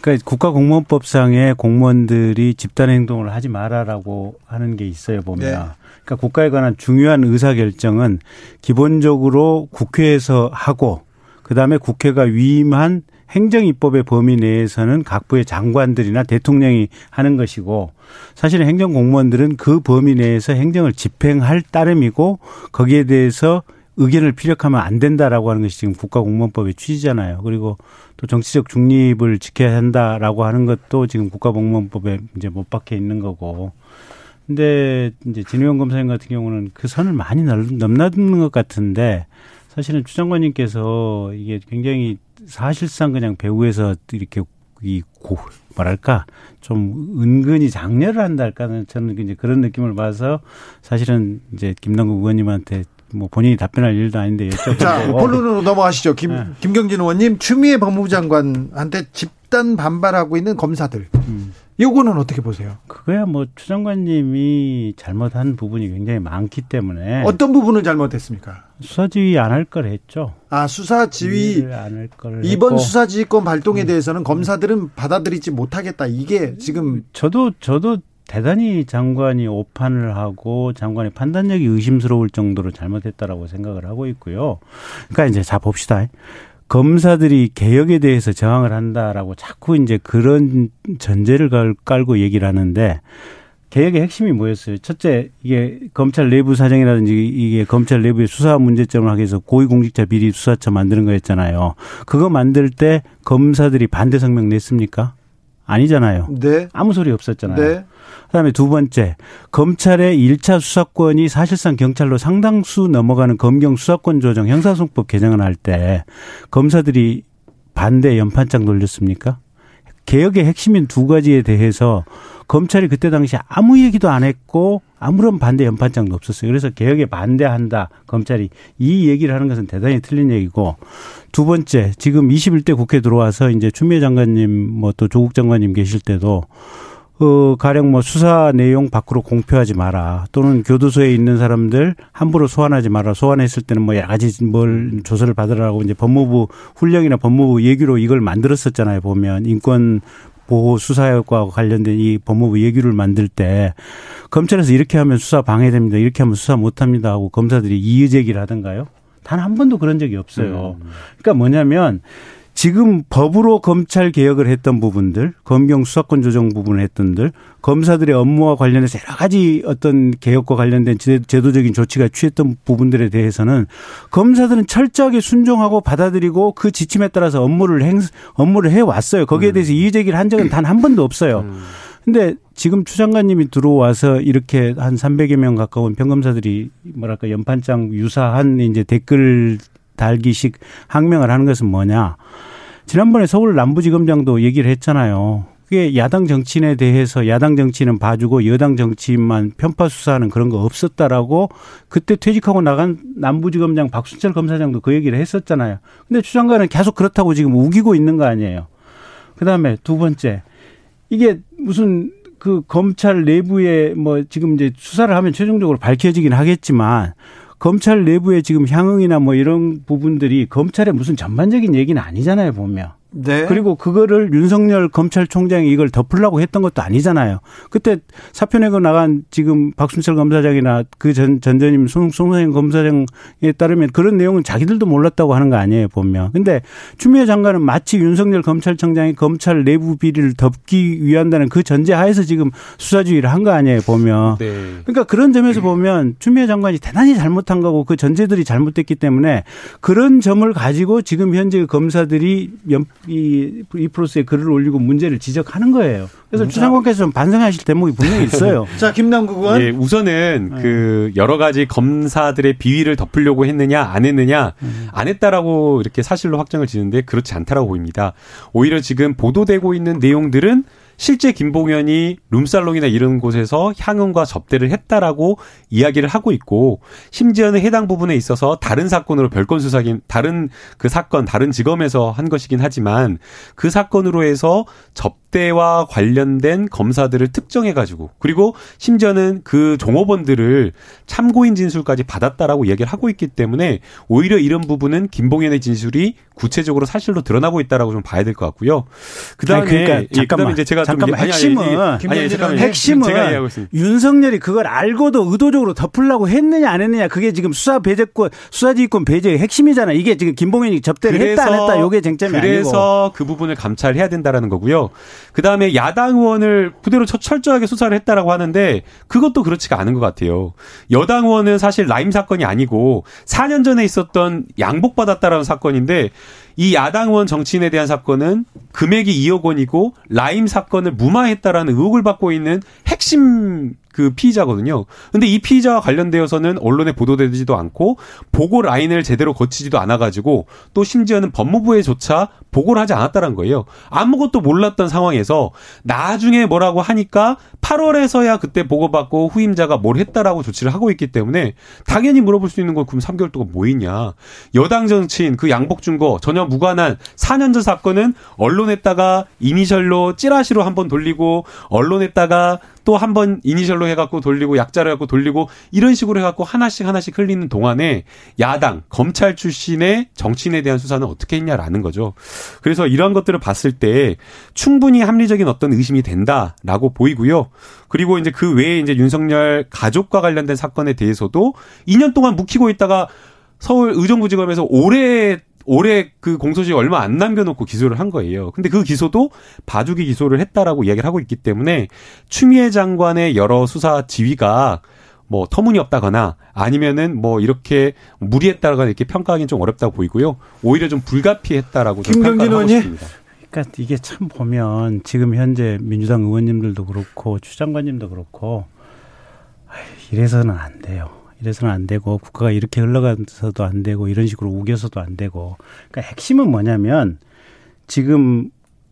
그러니까 국가공무원법상에 공무원들이 집단 행동을 하지 마라라고 하는 게 있어요 보면. 네. 그러니까 국가에 관한 중요한 의사 결정은 기본적으로 국회에서 하고 그 다음에 국회가 위임한 행정입법의 범위 내에서는 각 부의 장관들이나 대통령이 하는 것이고 사실은 행정 공무원들은 그 범위 내에서 행정을 집행할 따름이고 거기에 대해서 의견을 피력하면 안 된다라고 하는 것이 지금 국가공무원법의 취지잖아요. 그리고 또 정치적 중립을 지켜야 한다라고 하는 것도 지금 국가공무원법에 이제 못 박혀 있는 거고. 근데 이제 진우영 검사님 같은 경우는 그 선을 많이 넘나드는 것 같은데 사실은 추 장관님께서 이게 굉장히 사실상 그냥 배우에서 이렇게 이 고, 뭐랄까 좀 은근히 장려를 한달까는 저는 이제 그런 느낌을 봐서 사실은 이제 김남국 의원님한테 뭐 본인이 답변할 일도 아닌데 여쭤보고 자 본론으로 넘어가시죠 김 네. 김경진 의원님 추미애 법무부 장관한테 집단 반발하고 있는 검사들 음. 요거는 어떻게 보세요? 그거야 뭐 추 장관님이 잘못한 부분이 굉장히 많기 때문에 어떤 부분을 잘못했습니까? 수사 지휘 안 할 걸 했죠. 아 수사 지휘 안할 걸. 이번 수사 지휘권 발동에 음. 대해서는 검사들은 받아들이지 못하겠다. 이게 지금 저도 저도 대단히 장관이 오판을 하고 장관의 판단력이 의심스러울 정도로 잘못했다라고 생각을 하고 있고요. 그러니까 이제 자 봅시다. 검사들이 개혁에 대해서 저항을 한다라고 자꾸 이제 그런 전제를 깔고 얘기를 하는데 개혁의 핵심이 뭐였어요? 첫째, 이게 검찰 내부 사정이라든지 이게 검찰 내부의 수사 문제점을 하기 위해서 고위공직자 비리 수사처 만드는 거였잖아요. 그거 만들 때 검사들이 반대 성명 냈습니까? 아니잖아요. 네. 아무 소리 없었잖아요. 네. 그다음에 두 번째, 검찰의 1차 수사권이 사실상 경찰로 상당수 넘어가는 검경 수사권 조정 형사소송법 개정을 할 때 검사들이 반대 연판장 돌렸습니까? 개혁의 핵심인 두 가지에 대해서 검찰이 그때 당시 아무 얘기도 안 했고 아무런 반대 연판장도 없었어요. 그래서 개혁에 반대한다. 검찰이 이 얘기를 하는 것은 대단히 틀린 얘기고 두 번째 지금 21대 국회 들어와서 이제 추미애 장관님 뭐 또 조국 장관님 계실 때도 어, 가령 뭐 수사 내용 밖으로 공표하지 마라. 또는 교도소에 있는 사람들 함부로 소환하지 마라. 소환했을 때는 뭐 여러 가지 뭘 조사를 받으라고 이제 법무부 훈령이나 법무부 얘기로 이걸 만들었었잖아요. 보면 인권 보호 수사과 관련된 이 법무부 얘기를 만들 때 검찰에서 이렇게 하면 수사 방해됩니다. 이렇게 하면 수사 못 합니다 하고 검사들이 이의 제기를 하던가요? 단 한 번도 그런 적이 없어요. 음. 그러니까 뭐냐면 지금 법으로 검찰 개혁을 했던 부분들, 검경 수사권 조정 부분을 했던들, 검사들의 업무와 관련해서 여러 가지 어떤 개혁과 관련된 제도적인 조치가 취했던 부분들에 대해서는 검사들은 철저하게 순종하고 받아들이고 그 지침에 따라서 업무를 행 업무를 해 왔어요. 거기에 음. 대해서 이의 제기를 한 적은 단 한 번도 없어요. 음. 근데 지금 추 장관님이 들어와서 이렇게 한 300여 명 가까운 평검사들이 뭐랄까 연판장 유사한 이제 댓글 달기식 항명을 하는 것은 뭐냐. 지난번에 서울 남부지검장도 얘기를 했잖아요. 그게 야당 정치인에 대해서 야당 정치인은 봐주고 여당 정치인만 편파 수사하는 그런 거 없었다라고 그때 퇴직하고 나간 남부지검장 박순철 검사장도 그 얘기를 했었잖아요. 근데 추 장관은 계속 그렇다고 지금 우기고 있는 거 아니에요. 그 다음에 두 번째. 이게 무슨 그 검찰 내부에 뭐 지금 이제 수사를 하면 최종적으로 밝혀지긴 하겠지만 검찰 내부에 지금 향응이나 뭐 이런 부분들이 검찰의 무슨 전반적인 얘기는 아니잖아요, 보면. 네. 그리고 그거를 윤석열 검찰총장이 이걸 덮으려고 했던 것도 아니잖아요. 그때 사표 내고 나간 지금 박순철 검사장이나 그 전, 전전임 송송생 검사장에 따르면 그런 내용은 자기들도 몰랐다고 하는 거 아니에요, 보면. 근데 추미애 장관은 마치 윤석열 검찰청장이 검찰 내부 비리를 덮기 위한다는 그 전제 하에서 지금 수사주의를 한 거 아니에요, 보면. 네. 그러니까 그런 점에서 보면 추미애 장관이 대단히 잘못한 거고 그 전제들이 잘못됐기 때문에 그런 점을 가지고 지금 현재 검사들이 이, 이 프로스에 글을 올리고 문제를 지적하는 거예요. 그래서 음. 주장관께서 좀 반성하실 대목이 분명히 있어요. 자, 김남국 의원. 예, 우선은 네. 그 여러 가지 검사들의 비위를 덮으려고 했느냐, 안 했느냐, 음. 안 했다라고 이렇게 사실로 확정을 지는데 그렇지 않다라고 보입니다. 오히려 지금 보도되고 있는 내용들은 실제 김봉현이 룸살롱이나 이런 곳에서 향응과 접대를 했다라고 이야기를 하고 있고 심지어는 해당 부분에 있어서 다른 사건으로 별건 수사긴 다른 그 사건 다른 지검에서 한 것이긴 하지만 그 사건으로 해서 접대와 관련된 검사들을 특정해 가지고 그리고 심지어는 그 종업원들을 참고인 진술까지 받았다라고 이야기를 하고 있기 때문에 오히려 이런 부분은 김봉현의 진술이 구체적으로 사실로 드러나고 있다라고 좀 봐야 될 것 같고요. 그다음에 그러니까 잠깐만, 예, 그다음에 이제 제가 잠깐만 핵심은 아니, 잠깐만 핵심은 윤석열이 그걸 알고도 의도적으로 덮으려고 했느냐 안 했느냐 그게 지금 수사 배제권 수사지휘권 배제의 핵심이잖아. 이게 지금 김봉현이 접대를 그래서, 했다 안 했다 요게 쟁점이 그래서 아니고. 그래서 그 부분을 감찰해야 된다라는 거고요. 그다음에 야당 의원을 그대로 철저하게 수사를 했다라고 하는데 그것도 그렇지가 않은 것 같아요. 여당 의원은 사실 라임 사건이 아니고 4년 전에 있었던 양복 받았다라는 사건인데 이 야당 의원 정치인에 대한 사건은 금액이 2억 원이고 라임 사건을 무마했다라는 의혹을 받고 있는 핵심 그 피의자거든요. 근데 이 피의자와 관련되어서는 언론에 보도되지도 않고 보고 라인을 제대로 거치지도 않아가지고 또 심지어는 법무부에조차 보고를 하지 않았다는 거예요. 아무것도 몰랐던 상황에서 나중에 뭐라고 하니까 8월에서야 그때 보고받고 후임자가 뭘 했다라고 조치를 하고 있기 때문에 당연히 물어볼 수 있는 건 그럼 3개월 동안 뭐 있냐. 여당 정치인 그 양복 준 거 전혀 무관한 4년 전 사건은 언론에다가 이니셜로 찌라시로 한번 돌리고 언론에다가 또 한 번 이니셜로 해갖고 돌리고 약자로 해갖고 돌리고 이런 식으로 해갖고 하나씩 하나씩 흘리는 동안에 야당 검찰 출신의 정치인에 대한 수사는 어떻게 했냐라는 거죠. 그래서 이런 것들을 봤을 때 충분히 합리적인 어떤 의심이 된다라고 보이고요. 그리고 이제 그 외에 이제 윤석열 가족과 관련된 사건에 대해서도 2년 동안 묵히고 있다가 서울 의정부지검에서 올해 올해 그 공소시효 얼마 안 남겨놓고 기소를 한 거예요. 근데 그 기소도 봐주기 기소를 했다라고 이야기를 하고 있기 때문에 추미애 장관의 여러 수사 지위가 뭐 터무니없다거나 아니면은 뭐 이렇게 무리했다거나 이렇게 평가하기는 좀 어렵다고 보이고요. 오히려 좀 불가피했다라고 김경진 의원님. 그러니까 이게 참 보면 지금 현재 민주당 의원님들도 그렇고 추 장관님도 그렇고 이래서는 안 돼요. 이래서는 안 되고 국가가 이렇게 흘러가서도 안 되고 이런 식으로 우겨서도 안 되고 그러니까 핵심은 뭐냐면 지금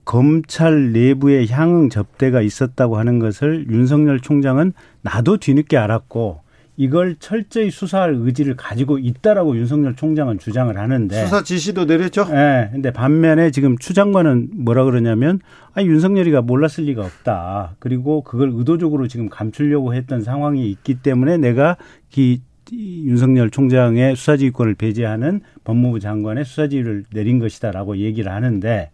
검찰 내부에 향응 접대가 있었다고 하는 것을 윤석열 총장은 나도 뒤늦게 알았고 이걸 철저히 수사할 의지를 가지고 있다라고 윤석열 총장은 주장을 하는데 수사 지시도 내렸죠. 예. 네, 근데 반면에 지금 추 장관은 뭐라 그러냐면 아 윤석열이가 몰랐을 리가 없다. 그리고 그걸 의도적으로 지금 감추려고 했던 상황이 있기 때문에 내가 이 윤석열 총장의 수사지휘권을 배제하는 법무부 장관의 수사지휘를 내린 것이다라고 얘기를 하는데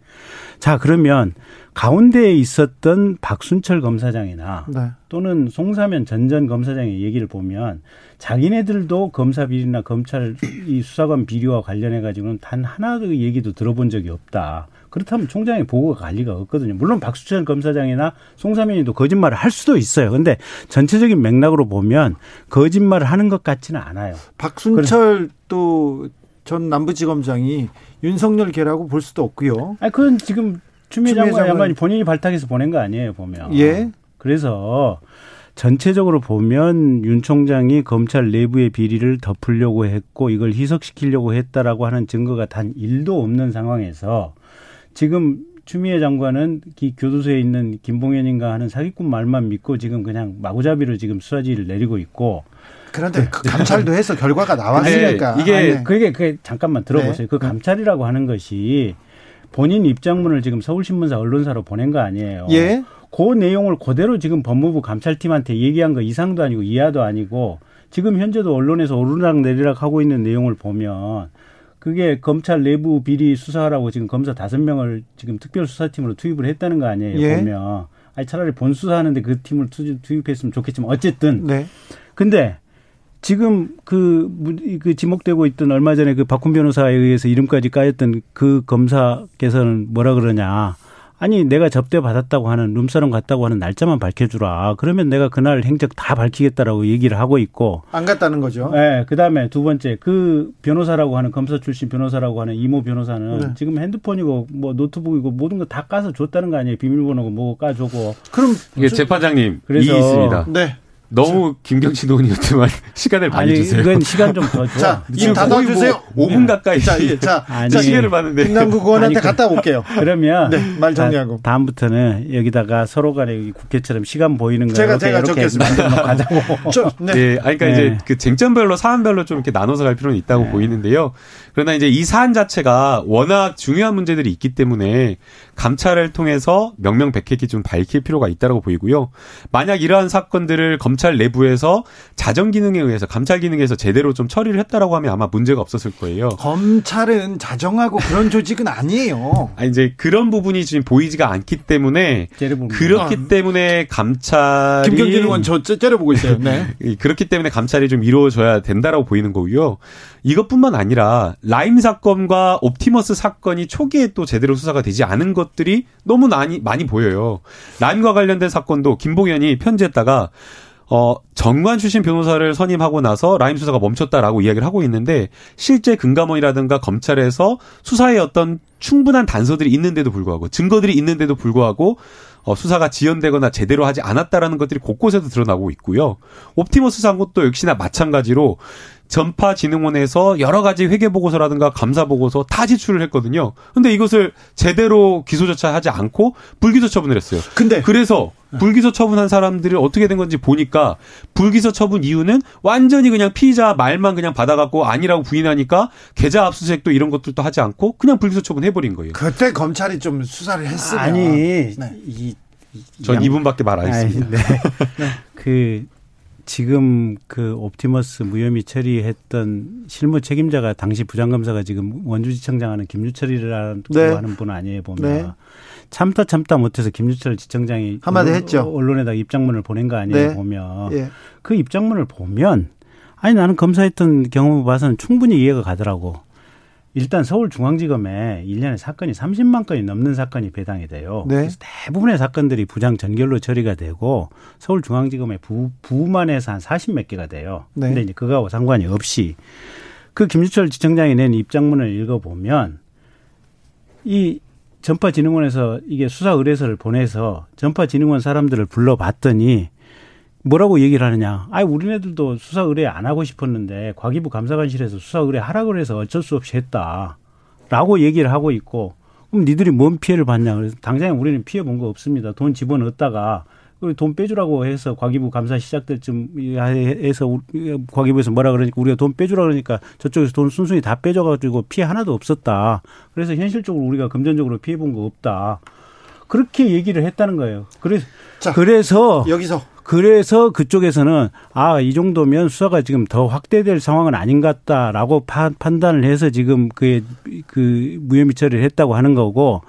자 그러면 가운데에 있었던 박순철 검사장이나 네. 또는 송사면 전전 검사장의 얘기를 보면 자기네들도 검사 비리나 검찰 이 수사관 비리와 관련해 가지고는 단 하나의 얘기도 들어본 적이 없다. 그렇다면 총장의 보고가 관리가 없거든요. 물론 박수철 검사장이나 송사면이도 거짓말을 할 수도 있어요. 근데 전체적인 맥락으로 보면 거짓말을 하는 것 같지는 않아요. 박순철 또전 남부지검장이 윤석열 개라고 볼 수도 없고요. 아, 그건 지금 추미애 장관 양반이 본인이 발탁해서 보낸 거 아니에요, 보면. 예. 그래서 전체적으로 보면 윤 총장이 검찰 내부의 비리를 덮으려고 했고 이걸 희석시키려고 했다라고 하는 증거가 단 1도 없는 상황에서 지금 추미애 장관은 이 교도소에 있는 김봉현인가 하는 사기꾼 말만 믿고 지금 그냥 마구잡이로 지금 수사지를 내리고 있고 그런데 그 감찰도 해서 결과가 나왔으니까 이게 아니, 네. 그게 그 잠깐만 들어보세요. 네. 그 감찰이라고 하는 것이 본인 입장문을 지금 서울신문사 언론사로 보낸 거 아니에요. 예. 그 내용을 그대로 지금 법무부 감찰팀한테 얘기한 거 이상도 아니고 이하도 아니고 지금 현재도 언론에서 오르락 내리락 하고 있는 내용을 보면 그게 검찰 내부 비리 수사라고 지금 검사 다섯 명을 지금 특별수사팀으로 투입을 했다는 거 아니에요. 예. 보면. 아니 차라리 본 수사하는데 그 팀을 투입했으면 좋겠지만 어쨌든. 네. 근데 지금 그, 그 지목되고 있던 얼마 전에 그 박훈 변호사에 의해서 이름까지 까였던 그 검사께서는 뭐라 그러냐. 아니 내가 접대 받았다고 하는 룸사롱 갔다고 하는 날짜만 밝혀주라. 그러면 내가 그날 행적 다 밝히겠다라고 얘기를 하고 있고 안 갔다는 거죠. 네. 그다음에 두 번째 그 변호사라고 하는 검사 출신 변호사라고 하는 이모 변호사는 네. 지금 핸드폰이고 뭐 노트북이고 모든 거 다 까서 줬다는 거 아니에요. 비밀번호고 뭐 까주고. 그럼 이게 재판장님 그래서 있습니다. 네. 너무 김경진 의원이었지만 시간을 많이 아니, 주세요. 이건 시간 좀 더 줘. 자, 임 닫아주세요. 뭐 5분 가까이. 자, 예, 자, 아니, 자, 시간을 봤는데. 김남국 의원한테 갔다 올게요. 그러면 네, 말 정리하고. 다 음부터는 여기다가 서로 간에 국회처럼 시간 보이는 거 제가 제가 적겠습니다. 가자고. 좀, 네. 네. 아니, 그러니까 네. 이제 그 쟁점별로 사안별로 좀 이렇게 나눠서 갈 필요는 있다고 네. 보이는데요. 그러나 이제 이 사안 자체가 워낙 중요한 문제들이 있기 때문에 감찰을 통해서 명명백백히 좀 밝힐 필요가 있다고 보이고요. 만약 이러한 사건들을 검찰 내부에서 자정 기능에 의해서 감찰 기능에서 제대로 좀 처리를 했다라고 하면 아마 문제가 없었을 거예요. 검찰은 자정하고 그런 조직은 아니에요. 아 이제 그런 부분이 지금 보이지가 않기 때문에 그렇기 아. 때문에 감찰이 김경진 의원 저 째려보고 있어요. 네. 그렇기 때문에 감찰이 좀 이루어져야 된다라고 보이는 거고요. 이것뿐만 아니라 라임 사건과 옵티머스 사건이 초기에 또 제대로 수사가 되지 않은 것들이 너무 많이 많이 보여요. 라임과 관련된 사건도 김봉현이 편지했다가 어, 정관 출신 변호사를 선임하고 나서 라임 수사가 멈췄다라고 이야기를 하고 있는데 실제 금감원이라든가 검찰에서 수사에 어떤 충분한 단서들이 있는데도 불구하고 증거들이 있는데도 불구하고 어, 수사가 지연되거나 제대로 하지 않았다라는 것들이 곳곳에서 드러나고 있고요. 옵티머스 사건도 역시나 마찬가지로 전파진흥원에서 여러 가지 회계 보고서라든가 감사 보고서 다 제출을 했거든요. 근데 이것을 제대로 기소조차 하지 않고 불기소 처분을 했어요. 근데 그래서 불기소 처분한 사람들이 어떻게 된 건지 보니까 불기소 처분 이유는 완전히 그냥 피의자 말만 그냥 받아갖고 아니라고 부인하니까 계좌 압수수색도 이런 것들도 하지 않고 그냥 불기소 처분해버린 거예요. 그때 검찰이 좀 수사를 했으면 아니 네. 이, 전 이분밖에 말 안 했습니다. 네. 그 지금 그 옵티머스 무혐의 처리했던 실무 책임자가 당시 부장검사가 지금 원주지청장 하는 김유철이라는 네. 하는 분 아니에요 보면 네. 참다 참다 못해서 김유철 지청장이 한마디 했죠 언론에다 입장문을 보낸 거 아니에요 네. 보면 예. 그 입장문을 보면 아니 나는 검사했던 경험을 봐서는 충분히 이해가 가더라고 일단 서울중앙지검에 1년에 사건이 30만 건이 넘는 사건이 배당이 돼요. 네. 그래서 대부분의 사건들이 부장 전결로 처리가 되고 서울중앙지검의 부, 부만 해서 한 40 몇 개가 돼요. 네. 근데 이제 그거하고 상관이 없이 그 김주철 지청장이 낸 입장문을 읽어보면 이 전파진흥원에서 이게 수사 의뢰서를 보내서 전파진흥원 사람들을 불러봤더니 뭐라고 얘기를 하느냐. 아이, 우리네들도 수사 의뢰 안 하고 싶었는데 과기부 감사관실에서 수사 의뢰 하라고 해서 어쩔 수 없이 했다. 라고 얘기를 하고 있고 그럼 니들이 뭔 피해를 봤냐. 그래서 당장에 우리는 피해 본 거 없습니다. 돈 집어넣었다가 돈 빼주라고 해서 과기부 감사 시작될 쯤 해서 과기부에서 뭐라 그러니까 우리가 돈 빼주라 그러니까 저쪽에서 돈 순순히 다 빼줘가지고 피해 하나도 없었다. 그래서 현실적으로 우리가 금전적으로 피해 본 거 없다. 그렇게 얘기를 했다는 거예요. 그래서 자, 그래서 여기서 그래서 그쪽에서는 아, 이 정도면 수사가 지금 더 확대될 상황은 아닌 것 같다라고 파, 판단을 해서 지금 그, 그 무혐의 처리를 했다고 하는 거고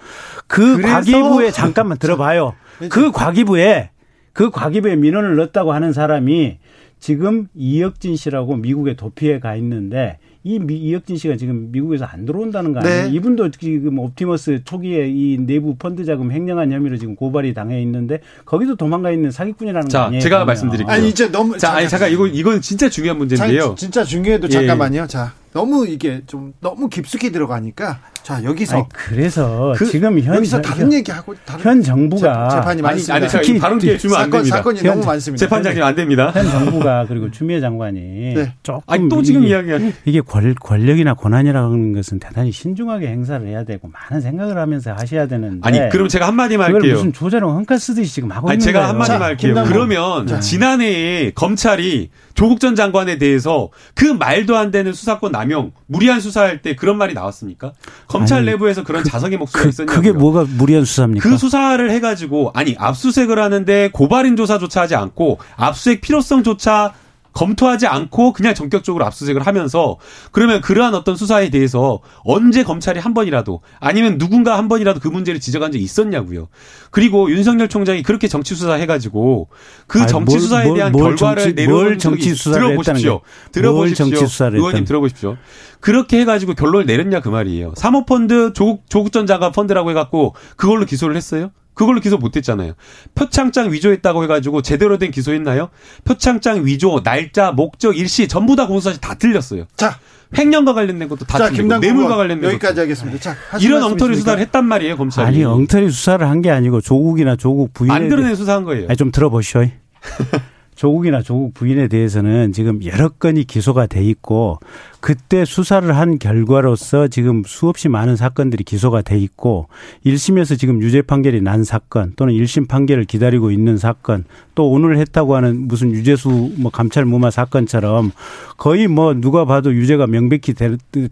그 과기부에 잠깐만 들어봐요. 그 과기부에 그 과기부에 민원을 넣었다고 하는 사람이 지금 이혁진 씨라고 미국에 도피해 가 있는데 이 미, 이혁진 씨가 지금 미국에서 안 들어온다는 거 아니에요? 네. 이분도 지금 옵티머스 초기에 이 내부 펀드 자금 횡령한 혐의로 지금 고발이 당해 있는데 거기도 도망가 있는 사기꾼이라는 자, 거 아니에요? 제가 말씀드릴게요. 아니 이제 너무 자, 아니 잠깐 이거 이건 진짜 중요한 문제인데요. 자, 진짜 중요해도 잠깐만요. 예. 자, 너무 이게 좀 너무 깊숙이 들어가니까 자 여기서 아니, 그래서 그, 지금 현 여기서 다른 얘기하고 다른 현 정부가 재, 판이 많습니다. 아니, 아니 바로 주면 사건, 안 됩니다. 사건이 현, 너무 많습니다. 재판장님 안 됩니다. 현 정부가 그리고 추미애 장관이 네. 조금 아니, 또 지금 이야기가 이게 권, 권력이나 권한이라는 것은 대단히 신중하게 행사를 해야 되고 많은 생각을 하면서 하셔야 되는데 아니 그럼 제가 한 마디만 할게요. 무슨 조자룡 헝카 쓰듯이 지금 하고 아니, 있는 제가 거예요. 한마디만 할게요. 그러면 자. 지난해에 검찰이 조국 전 장관에 대해서 그 말도 안 되는 수사권 남 용, 무리한 수사할 때 그런 말이 나왔습니까? 검찰 아니, 내부에서 그런 그, 자성의 목소리가 그, 있었냐고요. 그게 뭐가 무리한 수사입니까? 그 수사를 해가지고 아니 압수색을 하는데 고발인 조사조차 하지 않고 압수색 필요성조차 검토하지 않고 그냥 전격적으로 압수수색을 하면서 그러면 그러한 어떤 수사에 대해서 언제 검찰이 한 번이라도 아니면 누군가 한 번이라도 그 문제를 지적한 적이 있었냐고요. 그리고 윤석열 총장이 그렇게 정치 수사 해가지고 그 정치 수사에 대한 뭘, 결과를 정치, 내려온 적이 들어보십시오. 들어보십시오. 의원님 들어보십시오. 그렇게 해가지고 결론을 내렸냐 그 말이에요. 사모펀드 조국 조국 전 장관 펀드라고 해갖고 그걸로 기소를 했어요? 그걸로 기소 못했잖아요. 표창장 위조했다고 해가지고 제대로 된 기소했나요? 표창장 위조, 날짜, 목적, 일시 전부 다 공소사실 다 틀렸어요. 자, 횡령과 관련된 것도 다 자, 틀리고 뇌물과 관련된 여기까지 하겠습니다. 자, 이런 엉터리 있습니까? 수사를 했단 말이에요, 검찰이. 아니 엉터리 수사를 한 게 아니고 조국이나 조국 부인 안 드러낸 수사한 거예요. 아니 좀 들어보시오. 조국이나 조국 부인에 대해서는 지금 여러 건이 기소가 돼 있고 그때 수사를 한 결과로서 지금 수없이 많은 사건들이 기소가 돼 있고 1심에서 지금 유죄 판결이 난 사건 또는 1심 판결을 기다리고 있는 사건 또 오늘 했다고 하는 무슨 유죄수 뭐 감찰 무마 사건처럼 거의 뭐 누가 봐도 유죄가 명백히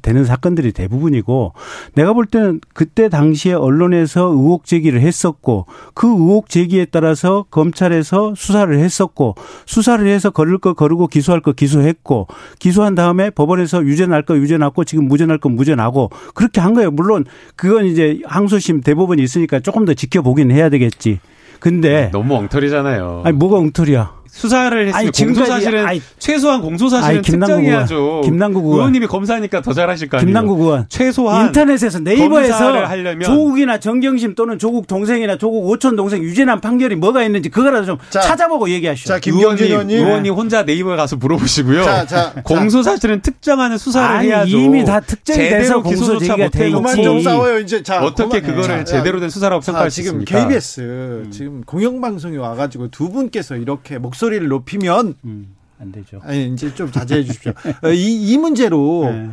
되는 사건들이 대부분이고 내가 볼 때는 그때 당시에 언론에서 의혹 제기를 했었고 그 의혹 제기에 따라서 검찰에서 수사를 했었고 수사를 해서 걸을 거 거르고 기소할 거 기소했고 기소한 다음에 법원에서 유죄 날 거 유죄 났고 지금 무죄 날 거 무죄 나고 그렇게 한 거예요. 물론 그건 이제 항소심 대법원이 있으니까 조금 더 지켜보긴 해야 되겠지. 근데 너무 엉터리잖아요. 아니 뭐가 엉터리야? 수사를 했으면 공소 사실은 최소한 공소 사실은 특정해야죠. 김남국 의원 의원님이 검사니까 더 잘하실 거 아니에요. 김남국 의원 최소한 인터넷에서 네이버에서 하려면 조국이나 정경심 또는 조국 동생이나 조국 오촌 동생 유죄난 판결이 뭐가 있는지 그거라도 좀 자, 찾아보고 얘기하시오. 자, 김경진 의원님, 의원님 혼자 네이버에 가서 물어보시고요. 자, 자, 공소 사실은 특정하는 수사를 아니, 해야죠. 이미 다 특정돼서 공소 제기가 돼 있지. 그만 좀 싸워요 이제. 자, 어떻게 그만, 그거를 제대로 된 수사라고 평가할 수 있습니까? 지금 KBS 음. 지금 공영방송이 와가지고 두 분께서 이렇게 목소리 를 높이면 음. 안 되죠. 아니, 이제 좀 자제해 주십시오. 어, 이, 이 문제로 네.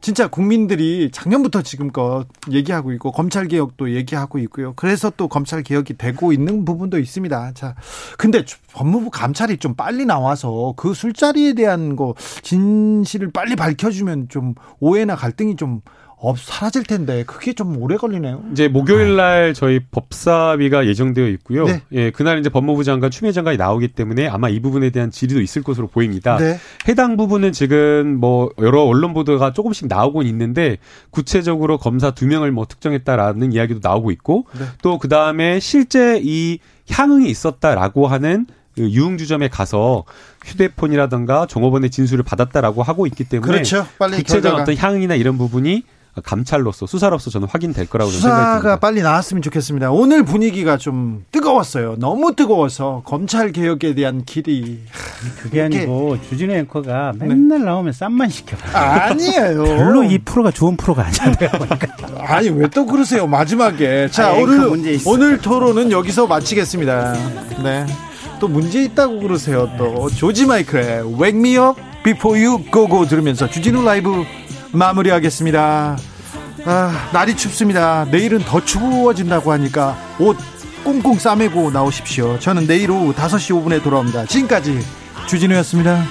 진짜 국민들이 작년부터 지금껏 얘기하고 있고 검찰 개혁도 얘기하고 있고요. 그래서 또 검찰 개혁이 되고 있는 부분도 있습니다. 자, 근데 법무부 감찰이 좀 빨리 나와서 그 술자리에 대한 거 진실을 빨리 밝혀주면 좀 오해나 갈등이 좀 없, 사라질 텐데 그게 좀 오래 걸리네요. 이제 목요일 날 저희 법사위가 예정되어 있고요. 네. 예, 그날 이제 법무부 장관 추미애 장관이 나오기 때문에 아마 이 부분에 대한 질의도 있을 것으로 보입니다. 네. 해당 부분은 지금 뭐 여러 언론 보도가 조금씩 나오곤 있는데 구체적으로 검사 두 명을 뭐 특정했다라는 이야기도 나오고 있고 네. 또 그다음에 실제 이 향응이 있었다라고 하는 그 유흥주점에 가서 휴대폰이라든가 종업원의 진술을 받았다라고 하고 있기 때문에 그렇죠. 빨리 구체적인 어떤 향이나 이런 부분이 감찰로서 수사로서 저는 확인될 거라고 생각합니다. 수사가 빨리 나왔으면 좋겠습니다. 오늘 분위기가 좀 뜨거웠어요. 너무 뜨거워서 검찰 개혁에 대한 길이 그게 아니고 주진우 앵커가 네. 맨날 네. 나오면 쌈만 시켜. 아니에요. 별로 이 프로가 좋은 프로가 아니잖아요. 아니 왜 또 그러세요? 마지막에 자 아니, 오늘 오늘 토론은 여기서 마치겠습니다. 네. 또 문제 있다고 그러세요. 또 조지 마이클의 Wake Me Up Before You Go Go 들으면서 주진우 라이브 마무리하겠습니다. 아, 날이 춥습니다. 내일은 더 추워진다고 하니까 옷 꽁꽁 싸매고 나오십시오. 저는 내일 오후 5시 5분에 돌아옵니다. 지금까지 주진우였습니다.